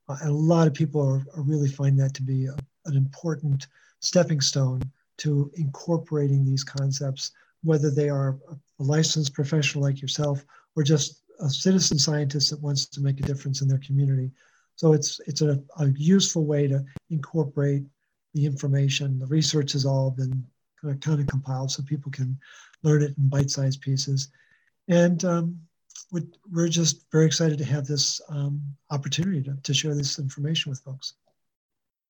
Uh, and a lot of people are, are really find that to be a, an important stepping stone to incorporating these concepts, whether they are a licensed professional like yourself or just a citizen scientist that wants to make a difference in their community. So it's it's a, a useful way to incorporate the information. The research has all been kind of, compiled so people can learn it in bite-sized pieces. And um, we're just very excited to have this um, opportunity to, to share this information with folks.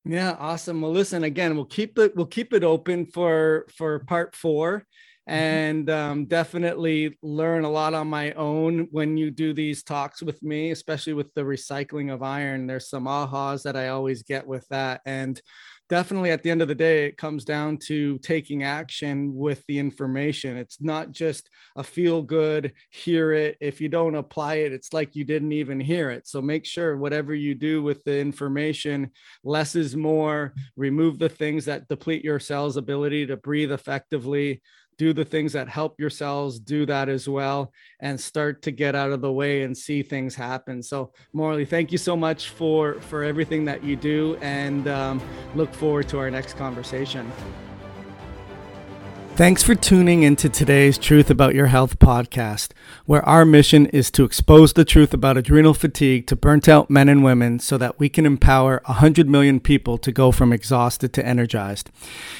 Yeah, awesome. Well, listen again. We'll keep it. We'll keep it open for for part four, mm-hmm. and um, definitely learn a lot on my own when you do these talks with me, especially with the recycling of iron. There's some ahas that I always get with that, and definitely at the end of the day, it comes down to taking action with the information. It's not just a feel good, hear it. If you don't apply it, it's like you didn't even hear it. So make sure whatever you do with the information, less is more, remove the things that deplete your cell's ability to breathe effectively do the things that help yourselves do that as well and start to get out of the way and see things happen. So morley thank you so much for for everything that you do and um, look forward to our next conversation Thanks for tuning into today's Truth About Your Health podcast, where our mission is to expose the truth about adrenal fatigue to burnt out men and women so that we can empower 100 million people to go from exhausted to energized.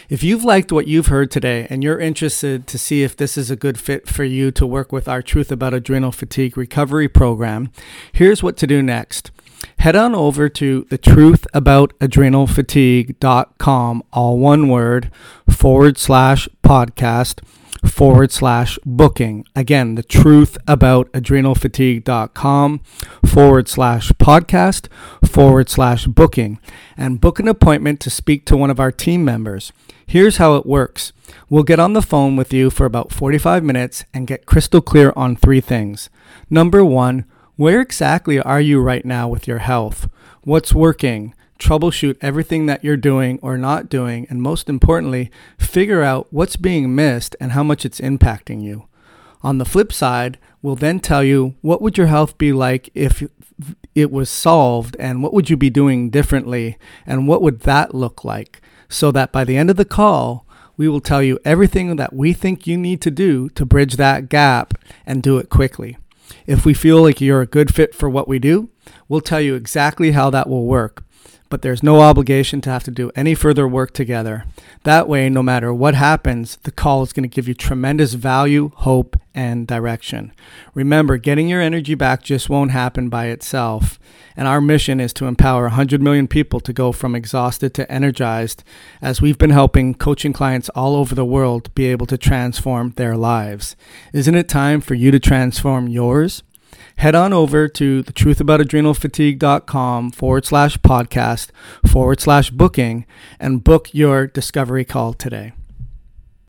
If you've liked what you've heard today and you're interested to see if this is a good fit for you to work with our Truth About Adrenal Fatigue recovery program, here's what to do next head on over to the truthaboutadrenalfatigue.com, all one word, forward slash podcast, forward slash booking. Again, the truth about adrenalfatigue.com forward slash podcast forward slash booking and book an appointment to speak to one of our team members. Here's how it works we'll get on the phone with you for about 45 minutes and get crystal clear on three things. Number one, where exactly are you right now with your health? What's working? troubleshoot everything that you're doing or not doing, and most importantly, figure out what's being missed and how much it's impacting you. On the flip side, we'll then tell you what would your health be like if it was solved and what would you be doing differently and what would that look like so that by the end of the call, we will tell you everything that we think you need to do to bridge that gap and do it quickly. If we feel like you're a good fit for what we do, we'll tell you exactly how that will work but there's no obligation to have to do any further work together. That way, no matter what happens, the call is going to give you tremendous value, hope, and direction. Remember, getting your energy back just won't happen by itself. And our mission is to empower 100 million people to go from exhausted to energized, as we've been helping coaching clients all over the world be able to transform their lives. Isn't it time for you to transform yours? Head on over to thetruthaboutadrenalfatigue.com forward slash podcast forward slash booking and book your discovery call today.